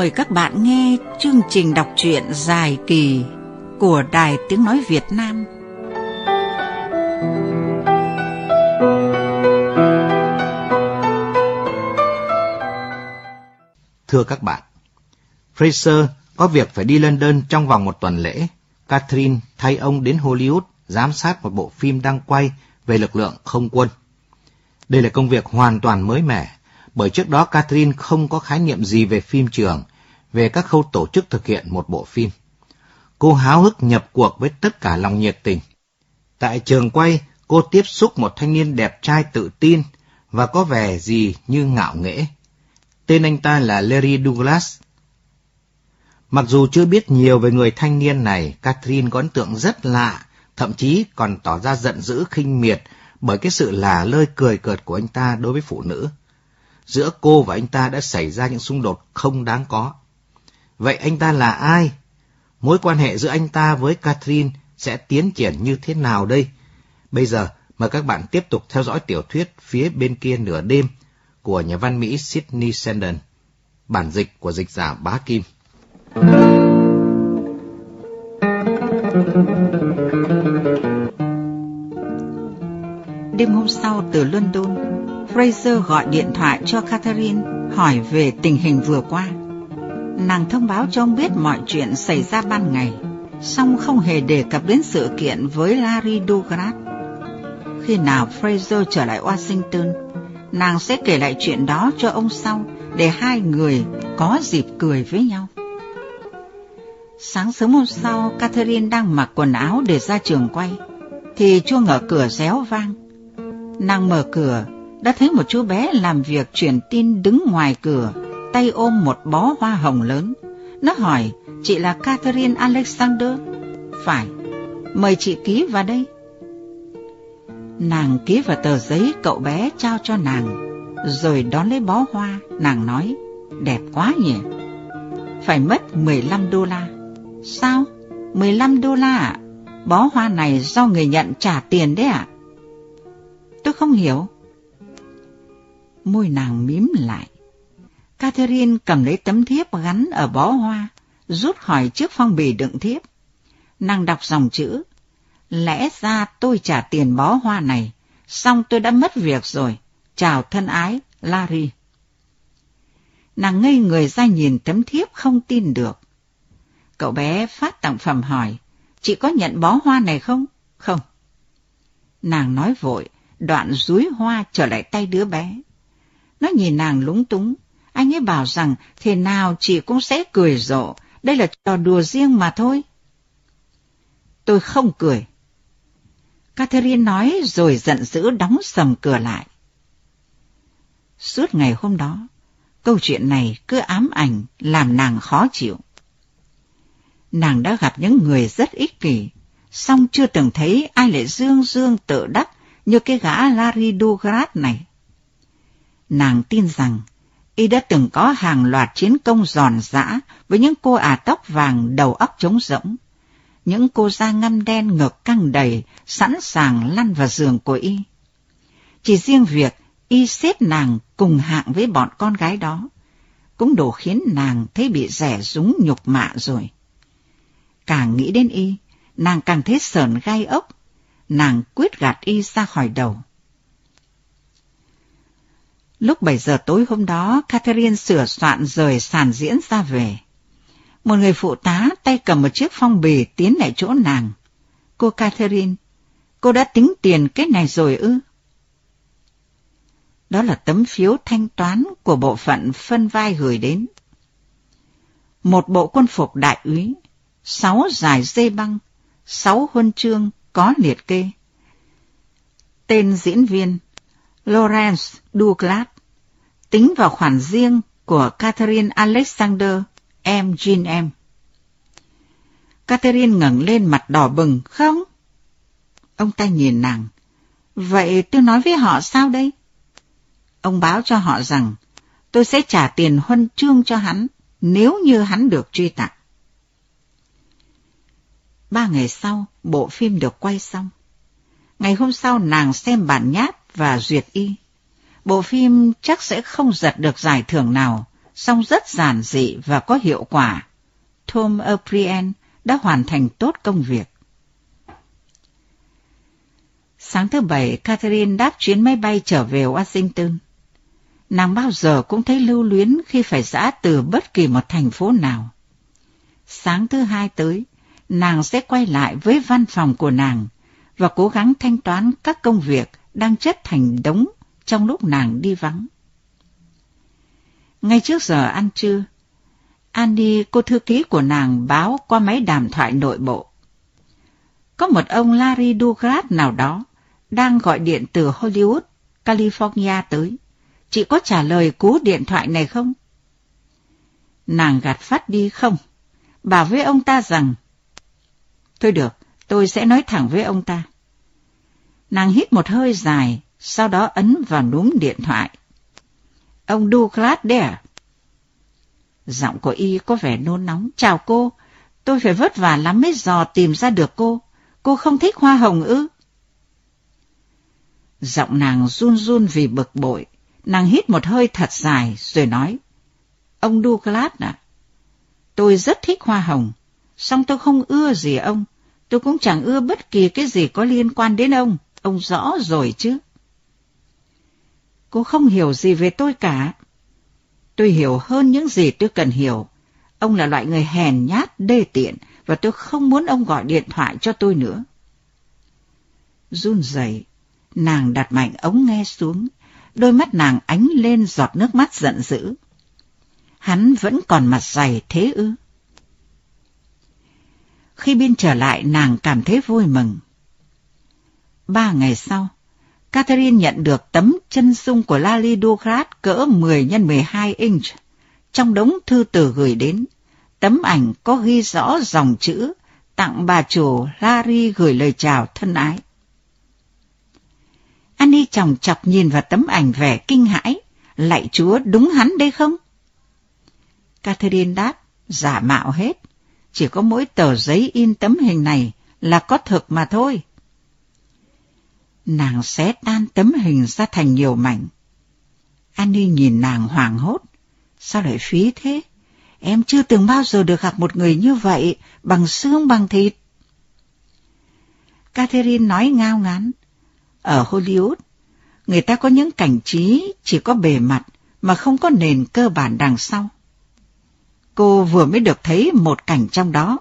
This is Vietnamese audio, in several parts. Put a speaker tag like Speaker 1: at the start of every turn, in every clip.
Speaker 1: Mời các bạn nghe chương trình đọc truyện dài kỳ của Đài Tiếng Nói Việt Nam.
Speaker 2: Thưa các bạn, Fraser có việc phải đi London trong vòng một tuần lễ. Catherine thay ông đến Hollywood giám sát một bộ phim đang quay về lực lượng không quân. Đây là công việc hoàn toàn mới mẻ, bởi trước đó Catherine không có khái niệm gì về phim trường, về các khâu tổ chức thực hiện một bộ phim. Cô háo hức nhập cuộc với tất cả lòng nhiệt tình. Tại trường quay, cô tiếp xúc một thanh niên đẹp trai tự tin và có vẻ gì như ngạo nghễ. Tên anh ta là Larry Douglas. Mặc dù chưa biết nhiều về người thanh niên này, Catherine có ấn tượng rất lạ, thậm chí còn tỏ ra giận dữ khinh miệt bởi cái sự là lơi cười cợt của anh ta đối với phụ nữ. Giữa cô và anh ta đã xảy ra những xung đột không đáng có. Vậy anh ta là ai? Mối quan hệ giữa anh ta với Catherine sẽ tiến triển như thế nào đây? Bây giờ, mời các bạn tiếp tục theo dõi tiểu thuyết phía bên kia nửa đêm của nhà văn Mỹ Sydney Sheldon, bản dịch của dịch giả Bá Kim.
Speaker 1: Đêm hôm sau từ London, Fraser gọi điện thoại cho Catherine hỏi về tình hình vừa qua. Nàng thông báo cho ông biết mọi chuyện xảy ra ban ngày, song không hề đề cập đến sự kiện với Larry Douglas. Khi nào Fraser trở lại Washington, nàng sẽ kể lại chuyện đó cho ông sau để hai người có dịp cười với nhau. Sáng sớm hôm sau, Catherine đang mặc quần áo để ra trường quay, thì chuông ở cửa réo vang. Nàng mở cửa, đã thấy một chú bé làm việc truyền tin đứng ngoài cửa, tay ôm một bó hoa hồng lớn. Nó hỏi, chị là Catherine Alexander? Phải, mời chị ký vào đây. Nàng ký vào tờ giấy cậu bé trao cho nàng, rồi đón lấy bó hoa, nàng nói, đẹp quá nhỉ? Phải mất 15 đô la. Sao? 15 đô la ạ? Bó hoa này do người nhận trả tiền đấy ạ? Tôi không hiểu. Môi nàng mím lại. Catherine cầm lấy tấm thiếp gắn ở bó hoa, rút khỏi chiếc phong bì đựng thiếp. Nàng đọc dòng chữ. Lẽ ra tôi trả tiền bó hoa này, xong tôi đã mất việc rồi. Chào thân ái, Larry. Nàng ngây người ra nhìn tấm thiếp không tin được. Cậu bé phát tặng phẩm hỏi, chị có nhận bó hoa này không? Không. Nàng nói vội, đoạn rúi hoa trở lại tay đứa bé. Nó nhìn nàng lúng túng, anh ấy bảo rằng thế nào chị cũng sẽ cười rộ, đây là trò đùa riêng mà thôi. Tôi không cười. Catherine nói rồi giận dữ đóng sầm cửa lại. Suốt ngày hôm đó, câu chuyện này cứ ám ảnh làm nàng khó chịu. Nàng đã gặp những người rất ích kỷ, song chưa từng thấy ai lại dương dương tự đắc như cái gã Larry Douglas này. Nàng tin rằng y đã từng có hàng loạt chiến công giòn giã với những cô ả tóc vàng đầu óc trống rỗng. Những cô da ngăm đen ngực căng đầy, sẵn sàng lăn vào giường của y. Chỉ riêng việc y xếp nàng cùng hạng với bọn con gái đó, cũng đủ khiến nàng thấy bị rẻ rúng nhục mạ rồi. Càng nghĩ đến y, nàng càng thấy sờn gai ốc, nàng quyết gạt y ra khỏi đầu. Lúc 7 giờ tối hôm đó, Catherine sửa soạn rời sàn diễn ra về. Một người phụ tá tay cầm một chiếc phong bì tiến lại chỗ nàng. Cô Catherine, cô đã tính tiền cái này rồi ư? Đó là tấm phiếu thanh toán của bộ phận phân vai gửi đến. Một bộ quân phục đại úy, sáu giải dây băng, sáu huân chương có liệt kê. Tên diễn viên Lawrence Douglas tính vào khoản riêng của Catherine Alexander, em Jean em. Catherine ngẩng lên mặt đỏ bừng, không? Ông ta nhìn nàng. Vậy tôi nói với họ sao đây? Ông báo cho họ rằng tôi sẽ trả tiền huân chương cho hắn nếu như hắn được truy tặng. Ba ngày sau, bộ phim được quay xong. Ngày hôm sau nàng xem bản nháp và duyệt y. Bộ phim chắc sẽ không giật được giải thưởng nào, song rất giản dị và có hiệu quả. Tom O'Brien đã hoàn thành tốt công việc. Sáng thứ Bảy, Catherine đáp chuyến máy bay trở về Washington. Nàng bao giờ cũng thấy lưu luyến khi phải giã từ bất kỳ một thành phố nào. Sáng thứ hai tới, nàng sẽ quay lại với văn phòng của nàng và cố gắng thanh toán các công việc đang chất thành đống trong lúc nàng đi vắng. Ngay trước giờ ăn trưa, Annie, cô thư ký của nàng báo qua máy đàm thoại nội bộ. Có một ông Larry Dugrat nào đó đang gọi điện từ Hollywood, California tới. Chị có trả lời cú điện thoại này không? Nàng gạt phát đi không? Bảo với ông ta rằng Thôi được, tôi sẽ nói thẳng với ông ta. Nàng hít một hơi dài, sau đó ấn vào núm điện thoại. Ông Douglas đấy à? Giọng của y có vẻ nôn nóng. Chào cô, tôi phải vất vả lắm mới dò tìm ra được cô. Cô không thích hoa hồng ư? Giọng nàng run run vì bực bội. Nàng hít một hơi thật dài rồi nói. Ông Douglas à? Tôi rất thích hoa hồng, song tôi không ưa gì ông. Tôi cũng chẳng ưa bất kỳ cái gì có liên quan đến ông. Ông rõ rồi chứ. Cô không hiểu gì về tôi cả. Tôi hiểu hơn những gì tôi cần hiểu. Ông là loại người hèn nhát, đê tiện, và tôi không muốn ông gọi điện thoại cho tôi nữa. Run rẩy, nàng đặt mạnh ống nghe xuống, đôi mắt nàng ánh lên giọt nước mắt giận dữ. Hắn vẫn còn mặt dày thế ư? Khi Bin trở lại, nàng cảm thấy vui mừng. Ba ngày sau, Catherine nhận được tấm chân dung của Lali Dugrat cỡ 10 x 12 inch. Trong đống thư từ gửi đến, tấm ảnh có ghi rõ dòng chữ tặng bà chủ Larry gửi lời chào thân ái. Annie chòng chọc nhìn vào tấm ảnh vẻ kinh hãi. Lạy chúa, đúng hắn đây không? Catherine đáp, giả mạo hết. Chỉ có mỗi tờ giấy in tấm hình này là có thực mà thôi. Nàng xé tan tấm hình ra thành nhiều mảnh. Annie nhìn nàng hoảng hốt. Sao lại phí thế? Em chưa từng bao giờ được gặp một người như vậy, bằng xương bằng thịt. Catherine nói ngao ngán. Ở Hollywood, người ta có những cảnh trí chỉ có bề mặt mà không có nền cơ bản đằng sau. Cô vừa mới được thấy một cảnh trong đó.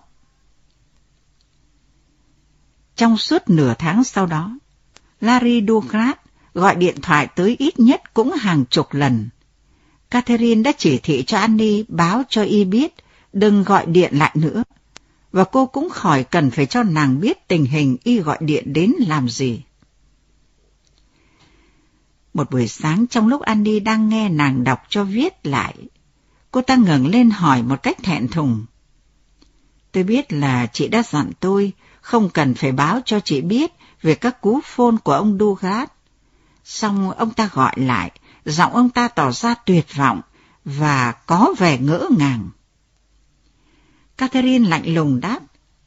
Speaker 1: Trong suốt nửa tháng sau đó, Larry Douglas gọi điện thoại tới ít nhất cũng hàng chục lần. Catherine đã chỉ thị cho Annie báo cho y biết đừng gọi điện lại nữa. Và cô cũng khỏi cần phải cho nàng biết tình hình y gọi điện đến làm gì. Một buổi sáng trong lúc Annie đang nghe nàng đọc cho viết lại, cô ta ngẩng lên hỏi một cách thẹn thùng. Tôi biết là chị đã dặn tôi không cần phải báo cho chị biết về các cú phôn của ông Dugat. Xong ông ta gọi lại, giọng ông ta tỏ ra tuyệt vọng và có vẻ ngỡ ngàng. Catherine lạnh lùng đáp,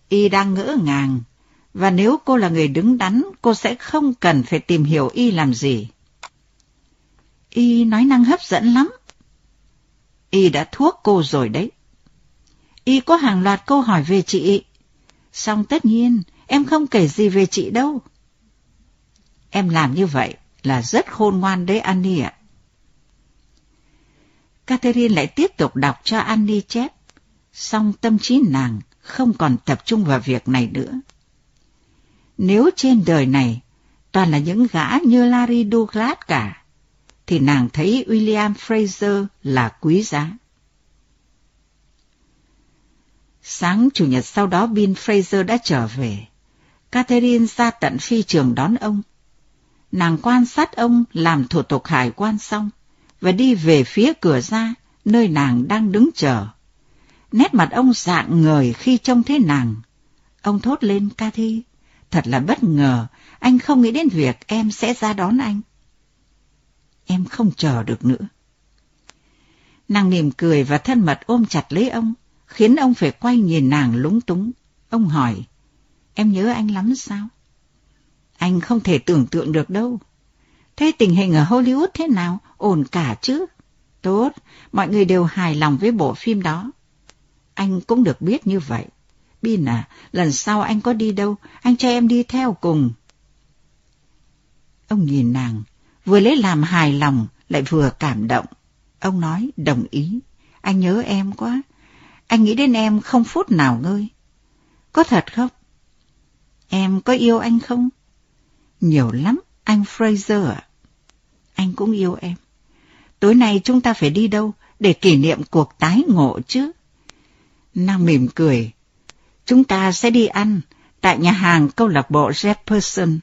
Speaker 1: y đang ngỡ ngàng, và nếu cô là người đứng đắn, cô sẽ không cần phải tìm hiểu y làm gì. Y nói năng hấp dẫn lắm. Y đã thuốc cô rồi đấy. Y có hàng loạt câu hỏi về chị. Xong tất nhiên, em không kể gì về chị đâu. Em làm như vậy là rất khôn ngoan đấy Annie ạ. Catherine lại tiếp tục đọc cho Annie chép, song tâm trí nàng không còn tập trung vào việc này nữa. Nếu trên đời này toàn là những gã như Larry Douglas cả, thì nàng thấy William Fraser là quý giá. Sáng Chủ nhật sau đó Bill Fraser đã trở về. Catherine ra tận phi trường đón ông. Nàng quan sát ông làm thủ tục hải quan xong và đi về phía cửa ra nơi nàng đang đứng chờ. Nét mặt ông dạng ngời khi trông thấy nàng. Ông thốt lên ca thi thật là bất ngờ, anh không nghĩ đến việc em sẽ ra đón anh. Em không chờ được nữa. Nàng mỉm cười và thân mật ôm chặt lấy ông khiến ông phải quay nhìn nàng lúng túng. Ông hỏi, em nhớ anh lắm sao? Anh không thể tưởng tượng được đâu. Thế tình hình ở Hollywood thế nào? Ổn cả chứ? Tốt, mọi người đều hài lòng với bộ phim đó. Anh cũng được biết như vậy. Bin à, lần sau anh có đi đâu, anh cho em đi theo cùng. Ông nhìn nàng, vừa lấy làm hài lòng, lại vừa cảm động. Ông nói đồng ý. Anh nhớ em quá. Anh nghĩ đến em không phút nào ngơi. Có thật không? Em có yêu anh không? Nhiều lắm, anh Fraser ạ. Anh cũng yêu em. Tối nay chúng ta phải đi đâu để kỷ niệm cuộc tái ngộ chứ? Nàng mỉm cười. Chúng ta sẽ đi ăn tại nhà hàng câu lạc bộ Jefferson.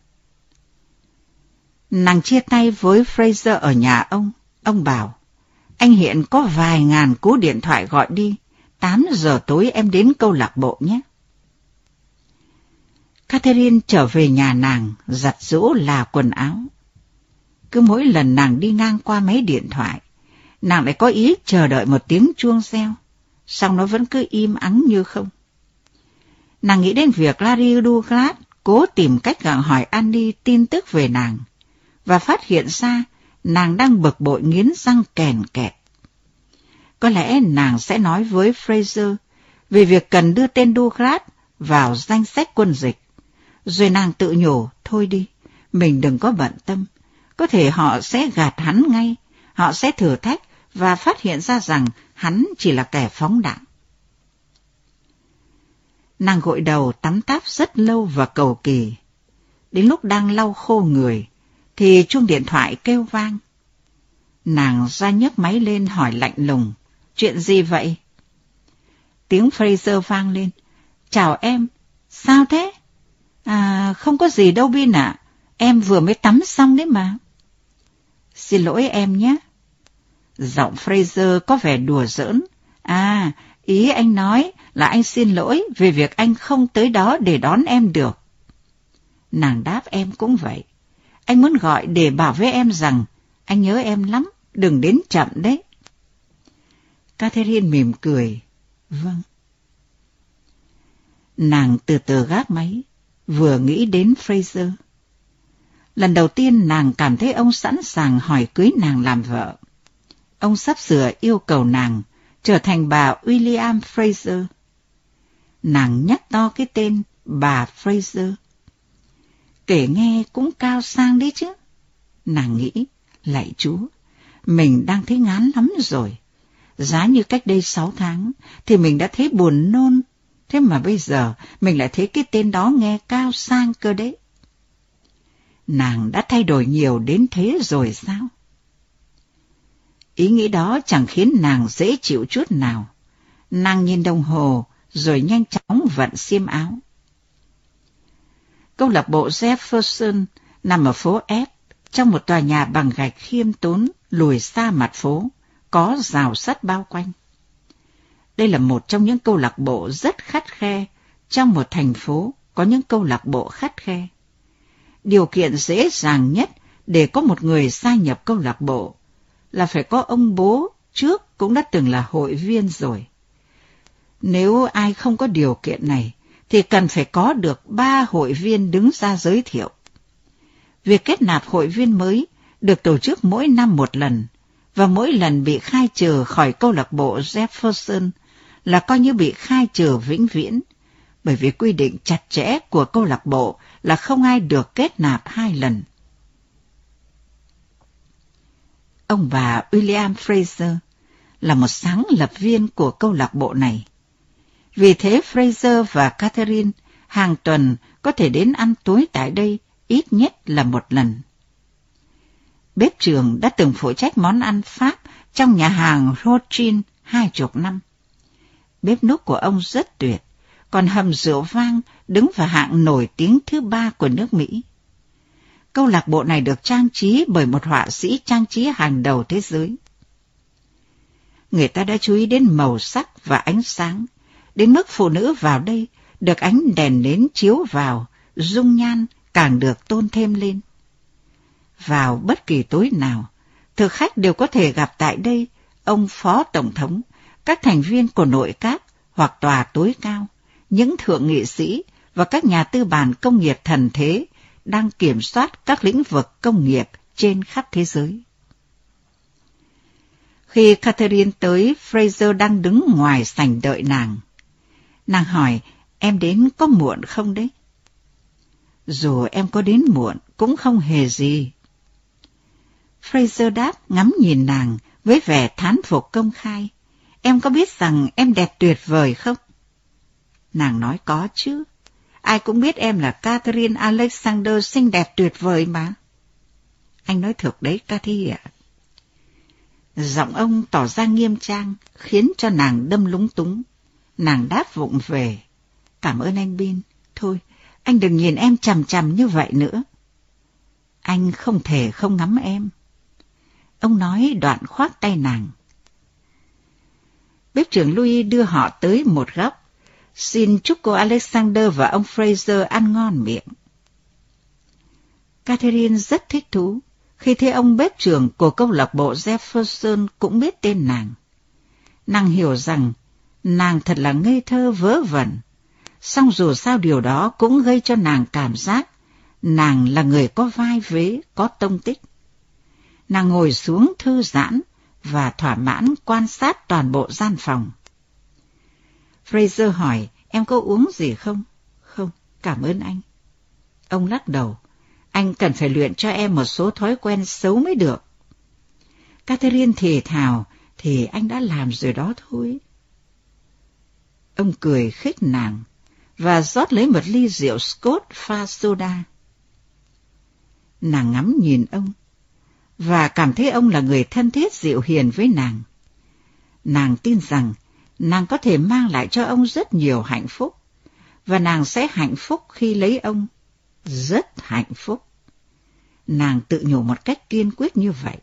Speaker 1: Nàng chia tay với Fraser ở nhà ông. Ông bảo, anh hiện có vài ngàn cú điện thoại gọi đi. 8 giờ tối em đến câu lạc bộ nhé. Catherine trở về nhà nàng, giặt rũ là quần áo. Cứ mỗi lần nàng đi ngang qua máy điện thoại, nàng lại có ý chờ đợi một tiếng chuông reo, song nó vẫn cứ im ắng như không. Nàng nghĩ đến việc Larry Douglas cố tìm cách gặng hỏi Andy tin tức về nàng, và phát hiện ra nàng đang bực bội nghiến răng kèn kẹt. Có lẽ nàng sẽ nói với Fraser về việc cần đưa tên Douglas vào danh sách quân dịch. Rồi nàng tự nhủ, thôi đi, mình đừng có bận tâm. Có thể họ sẽ gạt hắn ngay, họ sẽ thử thách và phát hiện ra rằng hắn chỉ là kẻ phóng đạn. Nàng gội đầu tắm táp rất lâu và cầu kỳ. Đến lúc đang lau khô người, thì chuông điện thoại kêu vang. Nàng ra nhấc máy lên hỏi lạnh lùng, chuyện gì vậy? Tiếng Fraser vang lên, chào em, sao thế? À, không có gì đâu Bin ạ, em vừa mới tắm xong đấy mà. Xin lỗi em nhé. Giọng Fraser có vẻ đùa giỡn. À, ý anh nói là anh xin lỗi về việc anh không tới đó để đón em được. Nàng đáp em cũng vậy. Anh muốn gọi để bảo với em rằng anh nhớ em lắm, đừng đến chậm đấy. Catherine mỉm cười. Vâng. Nàng từ từ gác máy, vừa nghĩ đến Fraser. Lần đầu tiên nàng cảm thấy ông sẵn sàng hỏi cưới nàng làm vợ. Ông sắp sửa yêu cầu nàng trở thành bà William Fraser. Nàng nhắc to cái tên bà Fraser. Kể nghe cũng cao sang đấy chứ. Nàng nghĩ, lạy chúa, mình đang thấy ngán lắm rồi. Giá như cách đây sáu tháng thì mình đã thấy buồn nôn. Thế mà bây giờ mình lại thấy cái tên đó nghe cao sang cơ đấy. Nàng đã thay đổi nhiều đến thế rồi sao? Ý nghĩ đó chẳng khiến nàng dễ chịu chút nào. Nàng nhìn đồng hồ rồi nhanh chóng vặn xiêm áo. Câu lạc bộ Jefferson nằm ở phố F, trong một tòa nhà bằng gạch khiêm tốn lùi xa mặt phố, có rào sắt bao quanh. Đây là một trong những câu lạc bộ rất khắt khe trong một thành phố có những câu lạc bộ khắt khe. Điều kiện dễ dàng nhất để có một người gia nhập câu lạc bộ là phải có ông bố trước cũng đã từng là hội viên rồi. Nếu ai không có điều kiện này, thì cần phải có được ba hội viên đứng ra giới thiệu. Việc kết nạp hội viên mới được tổ chức mỗi năm một lần, và mỗi lần bị khai trừ khỏi câu lạc bộ Jefferson là coi như bị khai trừ vĩnh viễn, bởi vì quy định chặt chẽ của câu lạc bộ là không ai được kết nạp hai lần. Ông bà William Fraser là một sáng lập viên của câu lạc bộ này. Vì thế Fraser và Catherine hàng tuần có thể đến ăn tối tại đây ít nhất là một lần. Bếp trưởng đã từng phụ trách món ăn Pháp trong nhà hàng Rothschild hai chục năm. Bếp núc của ông rất tuyệt, còn hầm rượu vang đứng vào hạng nổi tiếng thứ ba của nước Mỹ. Câu lạc bộ này được trang trí bởi một họa sĩ trang trí hàng đầu thế giới. Người ta đã chú ý đến màu sắc và ánh sáng, đến mức phụ nữ vào đây được ánh đèn nến chiếu vào, dung nhan càng được tôn thêm lên. Vào bất kỳ tối nào, thực khách đều có thể gặp tại đây ông Phó Tổng thống, các thành viên của nội các hoặc tòa tối cao, những thượng nghị sĩ và các nhà tư bản công nghiệp thần thế đang kiểm soát các lĩnh vực công nghiệp trên khắp thế giới. Khi Catherine tới, Fraser đang đứng ngoài sảnh đợi nàng. Nàng hỏi, em đến có muộn không đấy? Dù em có đến muộn, cũng không hề gì. Fraser đáp ngắm nhìn nàng với vẻ thán phục công khai. Em có biết rằng em đẹp tuyệt vời không? Nàng nói có chứ. Ai cũng biết em là Catherine Alexander xinh đẹp tuyệt vời mà. Anh nói thực đấy, Cathy ạ. Giọng ông tỏ ra nghiêm trang, khiến cho nàng đâm lúng túng. Nàng đáp vụng về. Cảm ơn anh Bin. Thôi, anh đừng nhìn em chằm chằm như vậy nữa. Anh không thể không ngắm em. Ông nói đoạn khoác tay nàng. Bếp trưởng Louis đưa họ tới một góc. Xin chúc cô Alexander và ông Fraser ăn ngon miệng. Catherine rất thích thú khi thấy ông bếp trưởng của câu lạc bộ Jefferson cũng biết tên nàng. Nàng hiểu rằng nàng thật là ngây thơ vớ vẩn, song dù sao điều đó cũng gây cho nàng cảm giác nàng là người có vai vế, có tông tích. Nàng ngồi xuống thư giãn và thỏa mãn quan sát toàn bộ gian phòng. Fraser hỏi, em có uống gì không? Không, cảm ơn anh. Ông lắc đầu, anh cần phải luyện cho em một số thói quen xấu mới được. Catherine thì thào, thì anh đã làm rồi đó thôi. Ông cười khích nàng và rót lấy một ly rượu Scott pha soda. Nàng ngắm nhìn ông và cảm thấy ông là người thân thiết dịu hiền với nàng. Nàng tin rằng nàng có thể mang lại cho ông rất nhiều hạnh phúc và nàng sẽ hạnh phúc khi lấy ông. Rất hạnh phúc. Nàng tự nhủ một cách kiên quyết như vậy.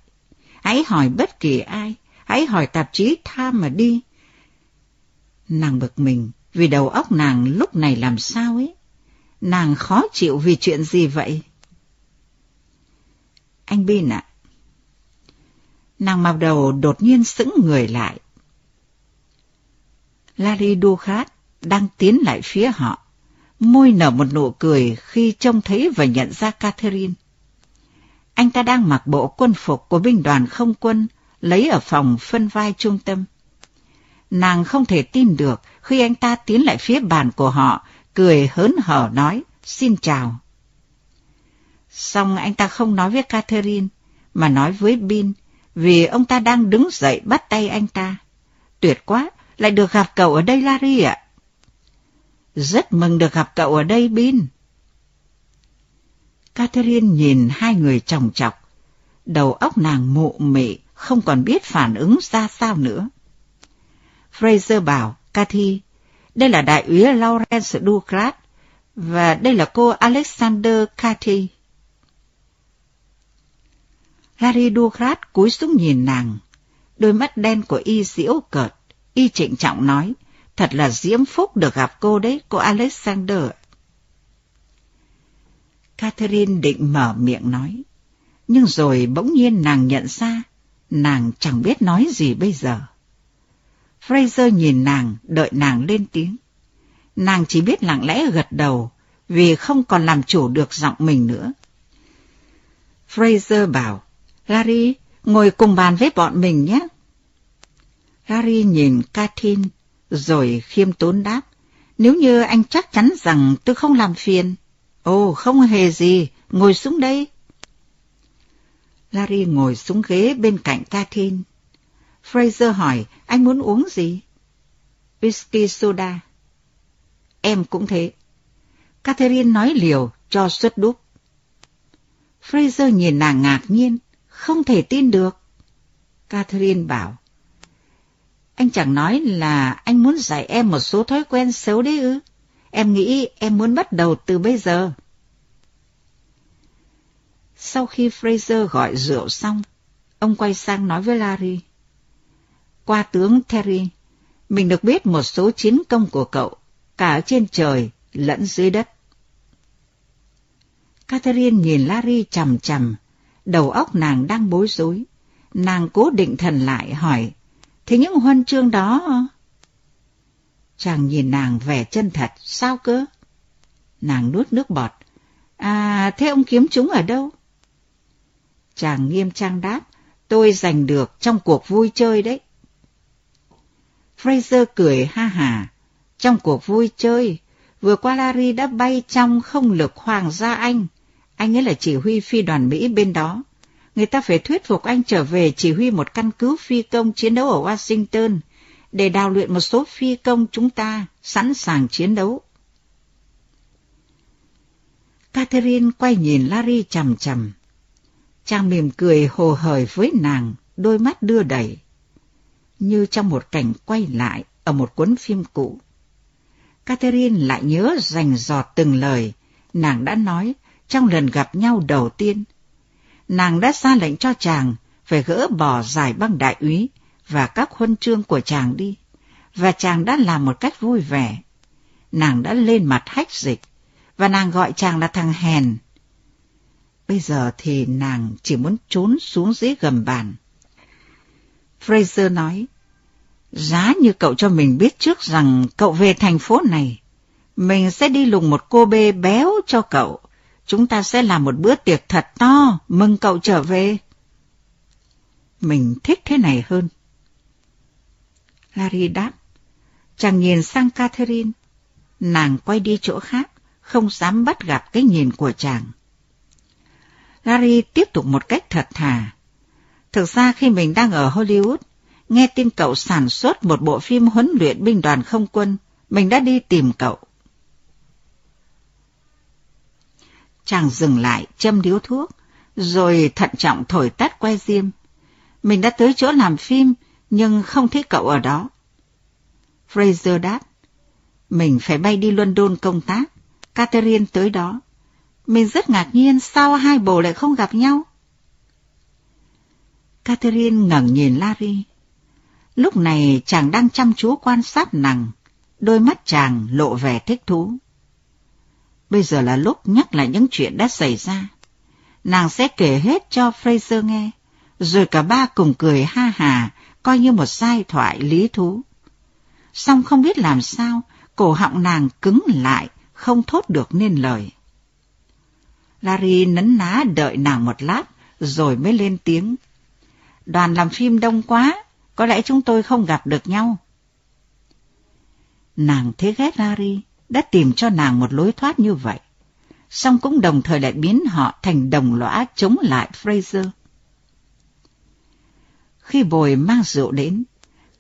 Speaker 1: Hãy hỏi bất kỳ ai, hãy hỏi tạp chí Time mà đi. Nàng bực mình vì đầu óc nàng lúc này làm sao ấy. Nàng khó chịu vì chuyện gì vậy? Anh Bin ạ. Nàng màu đầu đột nhiên sững người lại. Larry Dukat đang tiến lại phía họ, môi nở một nụ cười khi trông thấy và nhận ra Catherine. Anh ta đang mặc bộ quân phục của binh đoàn không quân, lấy ở phòng phân vai trung tâm. Nàng không thể tin được khi anh ta tiến lại phía bàn của họ, cười hớn hở nói, xin chào. Xong anh ta không nói với Catherine, mà nói với Bin, vì ông ta đang đứng dậy bắt tay anh ta. Tuyệt quá, lại được gặp cậu ở đây Larry ạ. Rất mừng được gặp cậu ở đây Bin. Catherine nhìn hai người chồng chọc. Đầu óc nàng mụ mị, không còn biết phản ứng ra sao nữa. Fraser bảo, Cathy, đây là đại úy Lawrence Douglas và đây là cô Alexander Cathy. Harry Ducrat cúi xuống nhìn nàng, đôi mắt đen của y diễu cợt, y trịnh trọng nói, thật là diễm phúc được gặp cô đấy, cô Alexander. Catherine định mở miệng nói, nhưng rồi bỗng nhiên nàng nhận ra, nàng chẳng biết nói gì bây giờ. Fraser nhìn nàng, đợi nàng lên tiếng. Nàng chỉ biết lặng lẽ gật đầu, vì không còn làm chủ được giọng mình nữa. Fraser bảo, Larry, ngồi cùng bàn với bọn mình nhé. Larry nhìn Katrin, rồi khiêm tốn đáp, nếu như anh chắc chắn rằng tôi không làm phiền. Ồ, không hề gì, ngồi xuống đây. Larry ngồi xuống ghế bên cạnh Katrin. Fraser hỏi, anh muốn uống gì? Whisky soda. Em cũng thế. Catherine nói liều cho suất đúc. Fraser nhìn nàng ngạc nhiên, không thể tin được. Catherine bảo, anh chẳng nói là anh muốn dạy em một số thói quen xấu đấy ư? Em nghĩ em muốn bắt đầu từ bây giờ. Sau khi Fraser gọi rượu xong, ông quay sang nói với Larry. Qua tướng Terry, mình được biết một số chiến công của cậu, cả ở trên trời lẫn dưới đất. Catherine nhìn Larry chằm chằm, đầu óc nàng đang bối rối. Nàng cố định thần lại hỏi, thế những huân chương đó... Chàng nhìn nàng vẻ chân thật, sao cơ? Nàng nuốt nước bọt. À, thế ông kiếm chúng ở đâu? Chàng nghiêm trang đáp, tôi giành được trong cuộc vui chơi đấy. Fraser cười ha hà. Trong cuộc vui chơi, vừa qua Larry đã bay trong không lực Hoàng gia Anh. Anh ấy là chỉ huy phi đoàn Mỹ bên đó. Người ta phải thuyết phục anh trở về chỉ huy một căn cứ phi công chiến đấu ở Washington để đào luyện một số phi công chúng ta sẵn sàng chiến đấu. Catherine quay nhìn Larry chầm chầm. Chàng mỉm cười hồ hởi với nàng, đôi mắt đưa đẩy, như trong một cảnh quay lại ở một cuốn phim cũ. Catherine lại nhớ rành giọt từng lời nàng đã nói trong lần gặp nhau đầu tiên. Nàng đã ra lệnh cho chàng phải gỡ bỏ giải băng đại úy và các huân chương của chàng đi, và chàng đã làm một cách vui vẻ. Nàng đã lên mặt hách dịch, và nàng gọi chàng là thằng hèn. Bây giờ thì nàng chỉ muốn trốn xuống dưới gầm bàn. Fraser nói, giá như cậu cho mình biết trước rằng cậu về thành phố này, mình sẽ đi lùng một cô bê béo cho cậu. Chúng ta sẽ làm một bữa tiệc thật to, mừng cậu trở về. Mình thích thế này hơn. Larry đáp. Chàng nhìn sang Catherine. Nàng quay đi chỗ khác, không dám bắt gặp cái nhìn của chàng. Larry tiếp tục một cách thật thà. Thực ra khi mình đang ở Hollywood, nghe tin cậu sản xuất một bộ phim huấn luyện binh đoàn không quân, mình đã đi tìm cậu. Chàng dừng lại, châm điếu thuốc, rồi thận trọng thổi tắt que diêm. Mình đã tới chỗ làm phim, nhưng không thấy cậu ở đó. Fraser đáp, mình phải bay đi London công tác, Catherine tới đó. Mình rất ngạc nhiên sao hai bồ lại không gặp nhau. Catherine ngẩng nhìn Larry. Lúc này chàng đang chăm chú quan sát nàng, đôi mắt chàng lộ vẻ thích thú. Bây giờ là lúc nhắc lại những chuyện đã xảy ra. Nàng sẽ kể hết cho Fraser nghe, rồi cả ba cùng cười ha hà, coi như một giai thoại lý thú. Xong không biết làm sao, cổ họng nàng cứng lại, không thốt được nên lời. Larry nấn ná đợi nàng một lát, rồi mới lên tiếng. Đoàn làm phim đông quá, có lẽ chúng tôi không gặp được nhau. Nàng thế ghét Larry, đã tìm cho nàng một lối thoát như vậy, song cũng đồng thời lại biến họ thành đồng lõa chống lại Fraser. Khi bồi mang rượu đến,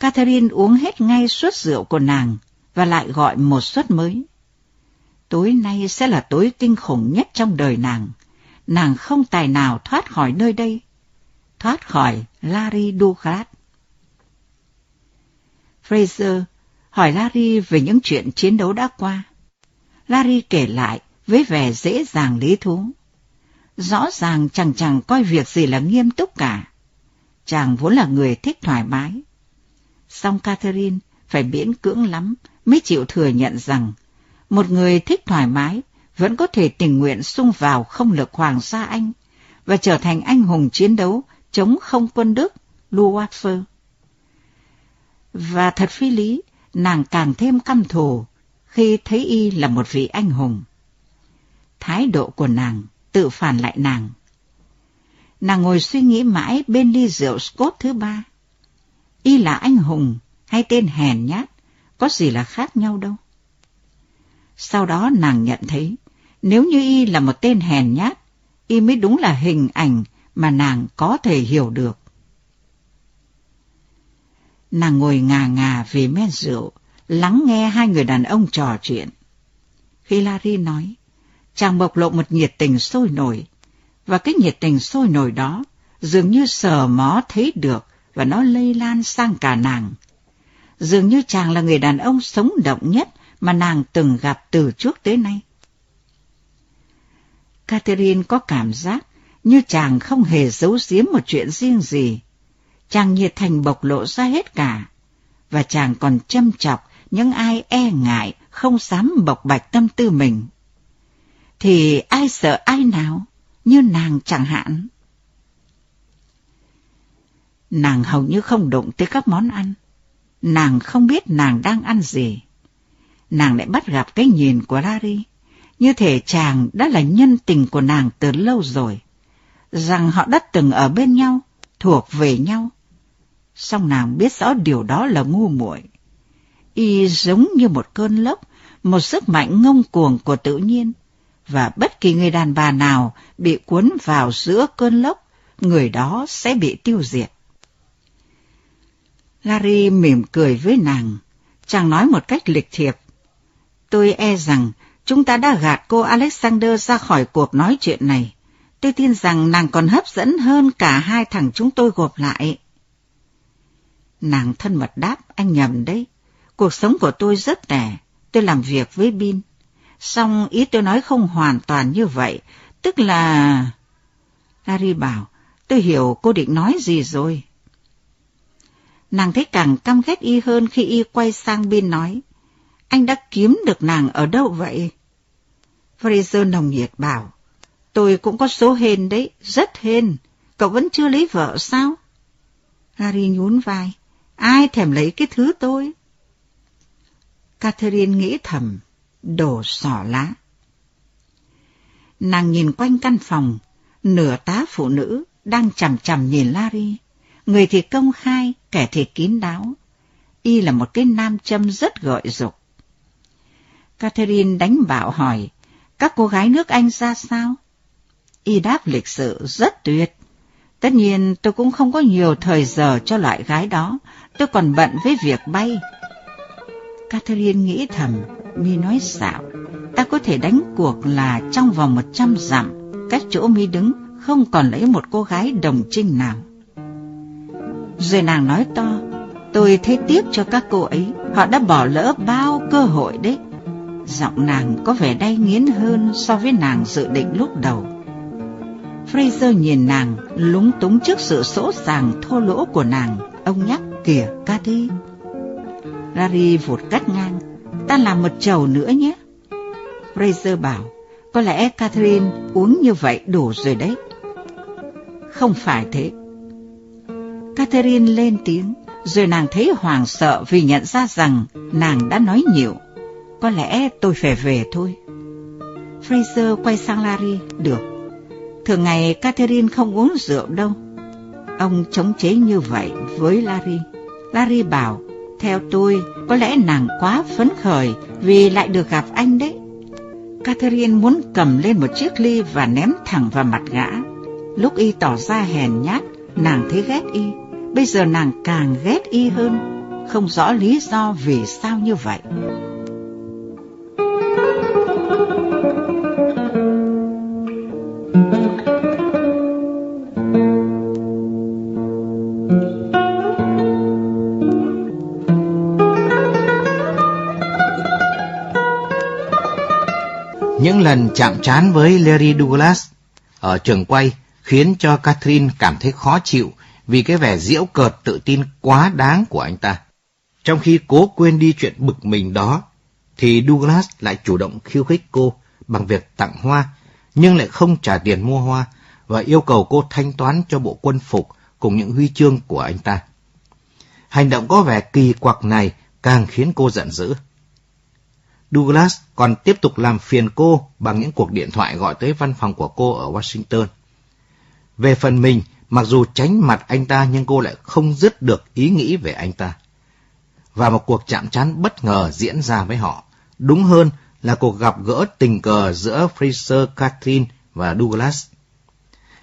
Speaker 1: Catherine uống hết ngay suất rượu của nàng và lại gọi một suất mới. Tối nay sẽ là tối kinh khủng nhất trong đời nàng. Nàng không tài nào thoát khỏi nơi đây. Thoát khỏi Larry Douglas. Fraser hỏi Larry về những chuyện chiến đấu đã qua. Larry kể lại với vẻ dễ dàng lý thú. Rõ ràng chàng chàng coi việc gì là nghiêm túc cả. Chàng vốn là người thích thoải mái. Song Catherine phải miễn cưỡng lắm mới chịu thừa nhận rằng một người thích thoải mái vẫn có thể tình nguyện xung vào không lực Hoàng gia Anh và trở thành anh hùng chiến đấu chống không quân Đức, Luwafer. Và thật phi lý, nàng càng thêm căm thù khi thấy y là một vị anh hùng. Thái độ của nàng tự phản lại nàng. Nàng ngồi suy nghĩ mãi bên ly rượu Scott thứ ba. Y là anh hùng hay tên hèn nhát, có gì là khác nhau đâu. Sau đó nàng nhận thấy, nếu như y là một tên hèn nhát, y mới đúng là hình ảnh mà nàng có thể hiểu được. Nàng ngồi ngà ngà vì men rượu, lắng nghe hai người đàn ông trò chuyện. Khi Larry nói, chàng bộc lộ một nhiệt tình sôi nổi, và cái nhiệt tình sôi nổi đó dường như sờ mó thấy được và nó lây lan sang cả nàng. Dường như chàng là người đàn ông sống động nhất mà nàng từng gặp từ trước tới nay. Catherine có cảm giác như chàng không hề giấu giếm một chuyện riêng gì. Chàng nhiệt thành bộc lộ ra hết cả, và chàng còn châm chọc những ai e ngại không dám bộc bạch tâm tư mình. Thì ai sợ ai nào, như nàng chẳng hạn. Nàng hầu như không đụng tới các món ăn. Nàng không biết nàng đang ăn gì nàng lại bắt gặp cái nhìn của Larry, như thể chàng đã là nhân tình của nàng từ lâu rồi, rằng họ đã từng ở bên nhau thuộc về nhau. Song nàng biết rõ điều đó là ngu muội. Y giống như một cơn lốc, một sức mạnh ngông cuồng của tự nhiên, và bất kỳ người đàn bà nào bị cuốn vào giữa cơn lốc, người đó sẽ bị tiêu diệt. Larry mỉm cười với nàng, chàng nói một cách lịch thiệp. Tôi e rằng chúng ta đã gạt cô Alexander ra khỏi cuộc nói chuyện này. Tôi tin rằng nàng còn hấp dẫn hơn cả hai thằng chúng tôi gộp lại. Nàng thân mật đáp, anh nhầm đấy. Cuộc sống của tôi rất rẻ, tôi làm việc với Bin. Song ý tôi nói không hoàn toàn như vậy, tức là... Larry bảo, tôi hiểu cô định nói gì rồi. Nàng thấy càng căm ghét y hơn khi y quay sang Bin nói, anh đã kiếm được nàng ở đâu vậy? Fraser nồng nhiệt bảo, tôi cũng có số hên đấy, rất hên, cậu vẫn chưa lấy vợ sao? Larry nhún vai, ai thèm lấy cái thứ tôi? Catherine nghĩ thầm, đổ sỏ lá. Nàng nhìn quanh căn phòng, nửa tá phụ nữ đang chằm chằm nhìn Larry. Người thì công khai, kẻ thì kín đáo. Y là một cái nam châm rất gợi dục. Catherine đánh bạo hỏi, các cô gái nước Anh ra sao? Y đáp lịch sự rất tuyệt. Tất nhiên tôi cũng không có nhiều thời giờ cho loại gái đó, tôi còn bận với việc bay. Catherine nghĩ thầm, mi nói xạo, ta có thể đánh cuộc là trong vòng một trăm dặm, cách chỗ mi đứng không còn lấy một cô gái đồng trinh nào. Rồi nàng nói to, tôi thấy tiếc cho các cô ấy, họ đã bỏ lỡ bao cơ hội đấy. Giọng nàng có vẻ đay nghiến hơn so với nàng dự định lúc đầu. Fraser nhìn nàng, lúng túng trước sự sỗ sàng thô lỗ của nàng. Ông nhắc, kìa, Cathy. Larry vụt cắt ngang, ta làm một chầu nữa nhé. Fraser bảo, có lẽ Catherine uống như vậy đủ rồi đấy. Không phải thế. Catherine lên tiếng, rồi nàng thấy hoảng sợ vì nhận ra rằng nàng đã nói nhiều. Có lẽ tôi phải về thôi. Fraser quay sang Larry, được. Thường ngày Catherine không uống rượu đâu. Ông chống chế như vậy với Larry. Larry bảo, theo tôi, có lẽ nàng quá phấn khởi vì lại được gặp anh đấy. Catherine muốn cầm lên một chiếc ly và ném thẳng vào mặt gã. Lúc y tỏ ra hèn nhát, nàng thấy ghét y. Bây giờ nàng càng ghét y hơn, không rõ lý do vì sao như vậy.
Speaker 2: Lần chạm trán với Larry Douglas ở trường quay khiến cho Catherine cảm thấy khó chịu vì cái vẻ diễu cợt tự tin quá đáng của anh ta. Trong khi cố quên đi chuyện bực mình đó, thì Douglas lại chủ động khiêu khích cô bằng việc tặng hoa, nhưng lại không trả tiền mua hoa và yêu cầu cô thanh toán cho bộ quân phục cùng những huy chương của anh ta. Hành động có vẻ kỳ quặc này càng khiến cô giận dữ. Douglas còn tiếp tục làm phiền cô bằng những cuộc điện thoại gọi tới văn phòng của cô ở Washington. Về phần mình, mặc dù tránh mặt anh ta nhưng cô lại không dứt được ý nghĩ về anh ta. Và một cuộc chạm trán bất ngờ diễn ra với họ. Đúng hơn là cuộc gặp gỡ tình cờ giữa Fraser, Catherine và Douglas.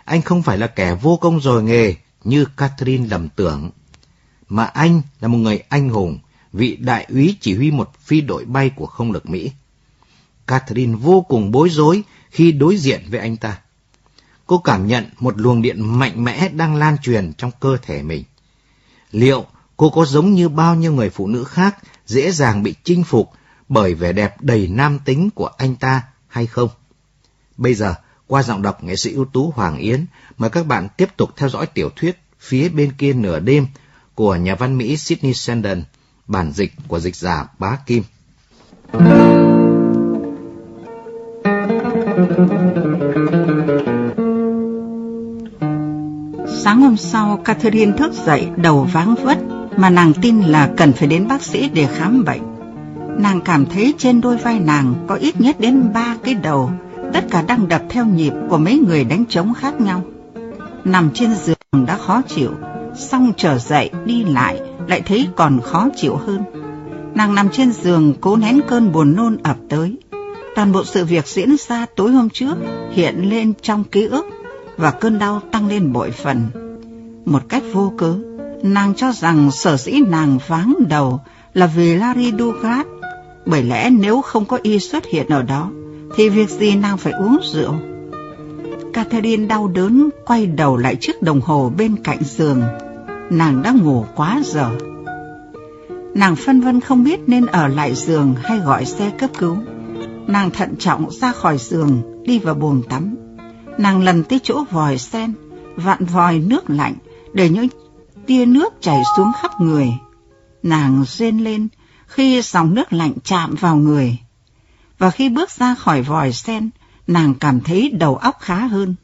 Speaker 2: Anh không phải là kẻ vô công rồi nghề như Catherine lầm tưởng, mà anh là một người anh hùng, vị đại úy chỉ huy một phi đội bay của không lực Mỹ. Catherine vô cùng bối rối khi đối diện với anh ta. Cô cảm nhận một luồng điện mạnh mẽ đang lan truyền trong cơ thể mình. Liệu cô có giống như bao nhiêu người phụ nữ khác dễ dàng bị chinh phục bởi vẻ đẹp đầy nam tính của anh ta hay không? Bây giờ, qua giọng đọc nghệ sĩ ưu tú Hoàng Yến, mời các bạn tiếp tục theo dõi tiểu thuyết Phía bên kia nửa đêm của nhà văn Mỹ Sydney Sheldon bản dịch của dịch giả Bá Kim.
Speaker 1: Sáng hôm sau, Catherine thức dậy đầu váng vất, mà nàng tin là cần phải đến bác sĩ để khám bệnh. Nàng cảm thấy trên đôi vai nàng có ít nhất đến ba cái đầu, tất cả đang đập theo nhịp của mấy người đánh trống khác nhau. Nằm trên giường, đã khó chịu, xong trở dậy đi lại lại thấy còn khó chịu hơn. Nàng nằm trên giường cố nén cơn buồn nôn ập tới. Toàn bộ sự việc diễn ra tối hôm trước hiện lên trong ký ức và cơn đau tăng lên bội phần. Một cách vô cớ, nàng cho rằng sở dĩ nàng váng đầu là vì Larry Douglas, bởi lẽ nếu không có y xuất hiện ở đó, thì việc gì nàng phải uống rượu. Catherine đau đớn quay đầu lại chiếc đồng hồ bên cạnh giường. Nàng đã ngủ quá giờ. Nàng phân vân không biết nên ở lại giường hay gọi xe cấp cứu. Nàng thận trọng ra khỏi giường, đi vào bồn tắm. Nàng lần tới chỗ vòi sen, vặn vòi nước lạnh để những tia nước chảy xuống khắp người. Nàng rên lên khi dòng nước lạnh chạm vào người. Và khi bước ra khỏi vòi sen, nàng cảm thấy đầu óc khá hơn.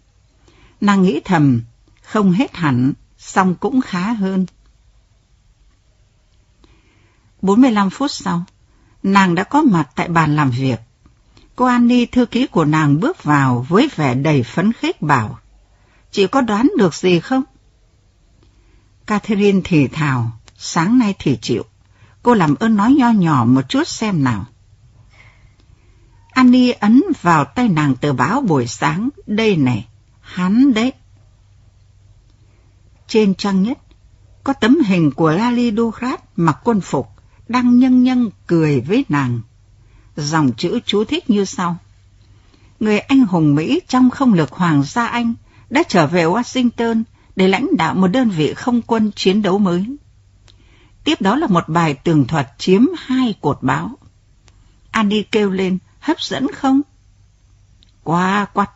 Speaker 1: Nàng nghĩ thầm, không hết hẳn, xong cũng khá hơn. 45 phút sau, nàng đã có mặt tại bàn làm việc. Cô Annie, thư ký của nàng bước vào với vẻ đầy phấn khích bảo, Chị có đoán được gì không? Catherine thì thào, sáng nay thì chịu. Cô làm ơn nói nho nhỏ một chút xem nào. Annie ấn vào tay nàng tờ báo buổi sáng. Đây này, hắn đấy. Trên trang nhất, có tấm hình của Lali Dukrat mặc quân phục, đang nhân nhân cười với nàng. Dòng chữ chú thích như sau. Người anh hùng Mỹ trong không lực Hoàng gia Anh đã trở về Washington để lãnh đạo một đơn vị không quân chiến đấu mới. Tiếp đó là một bài tường thuật chiếm hai cột báo. Annie kêu lên, hấp dẫn không? Quá quắt.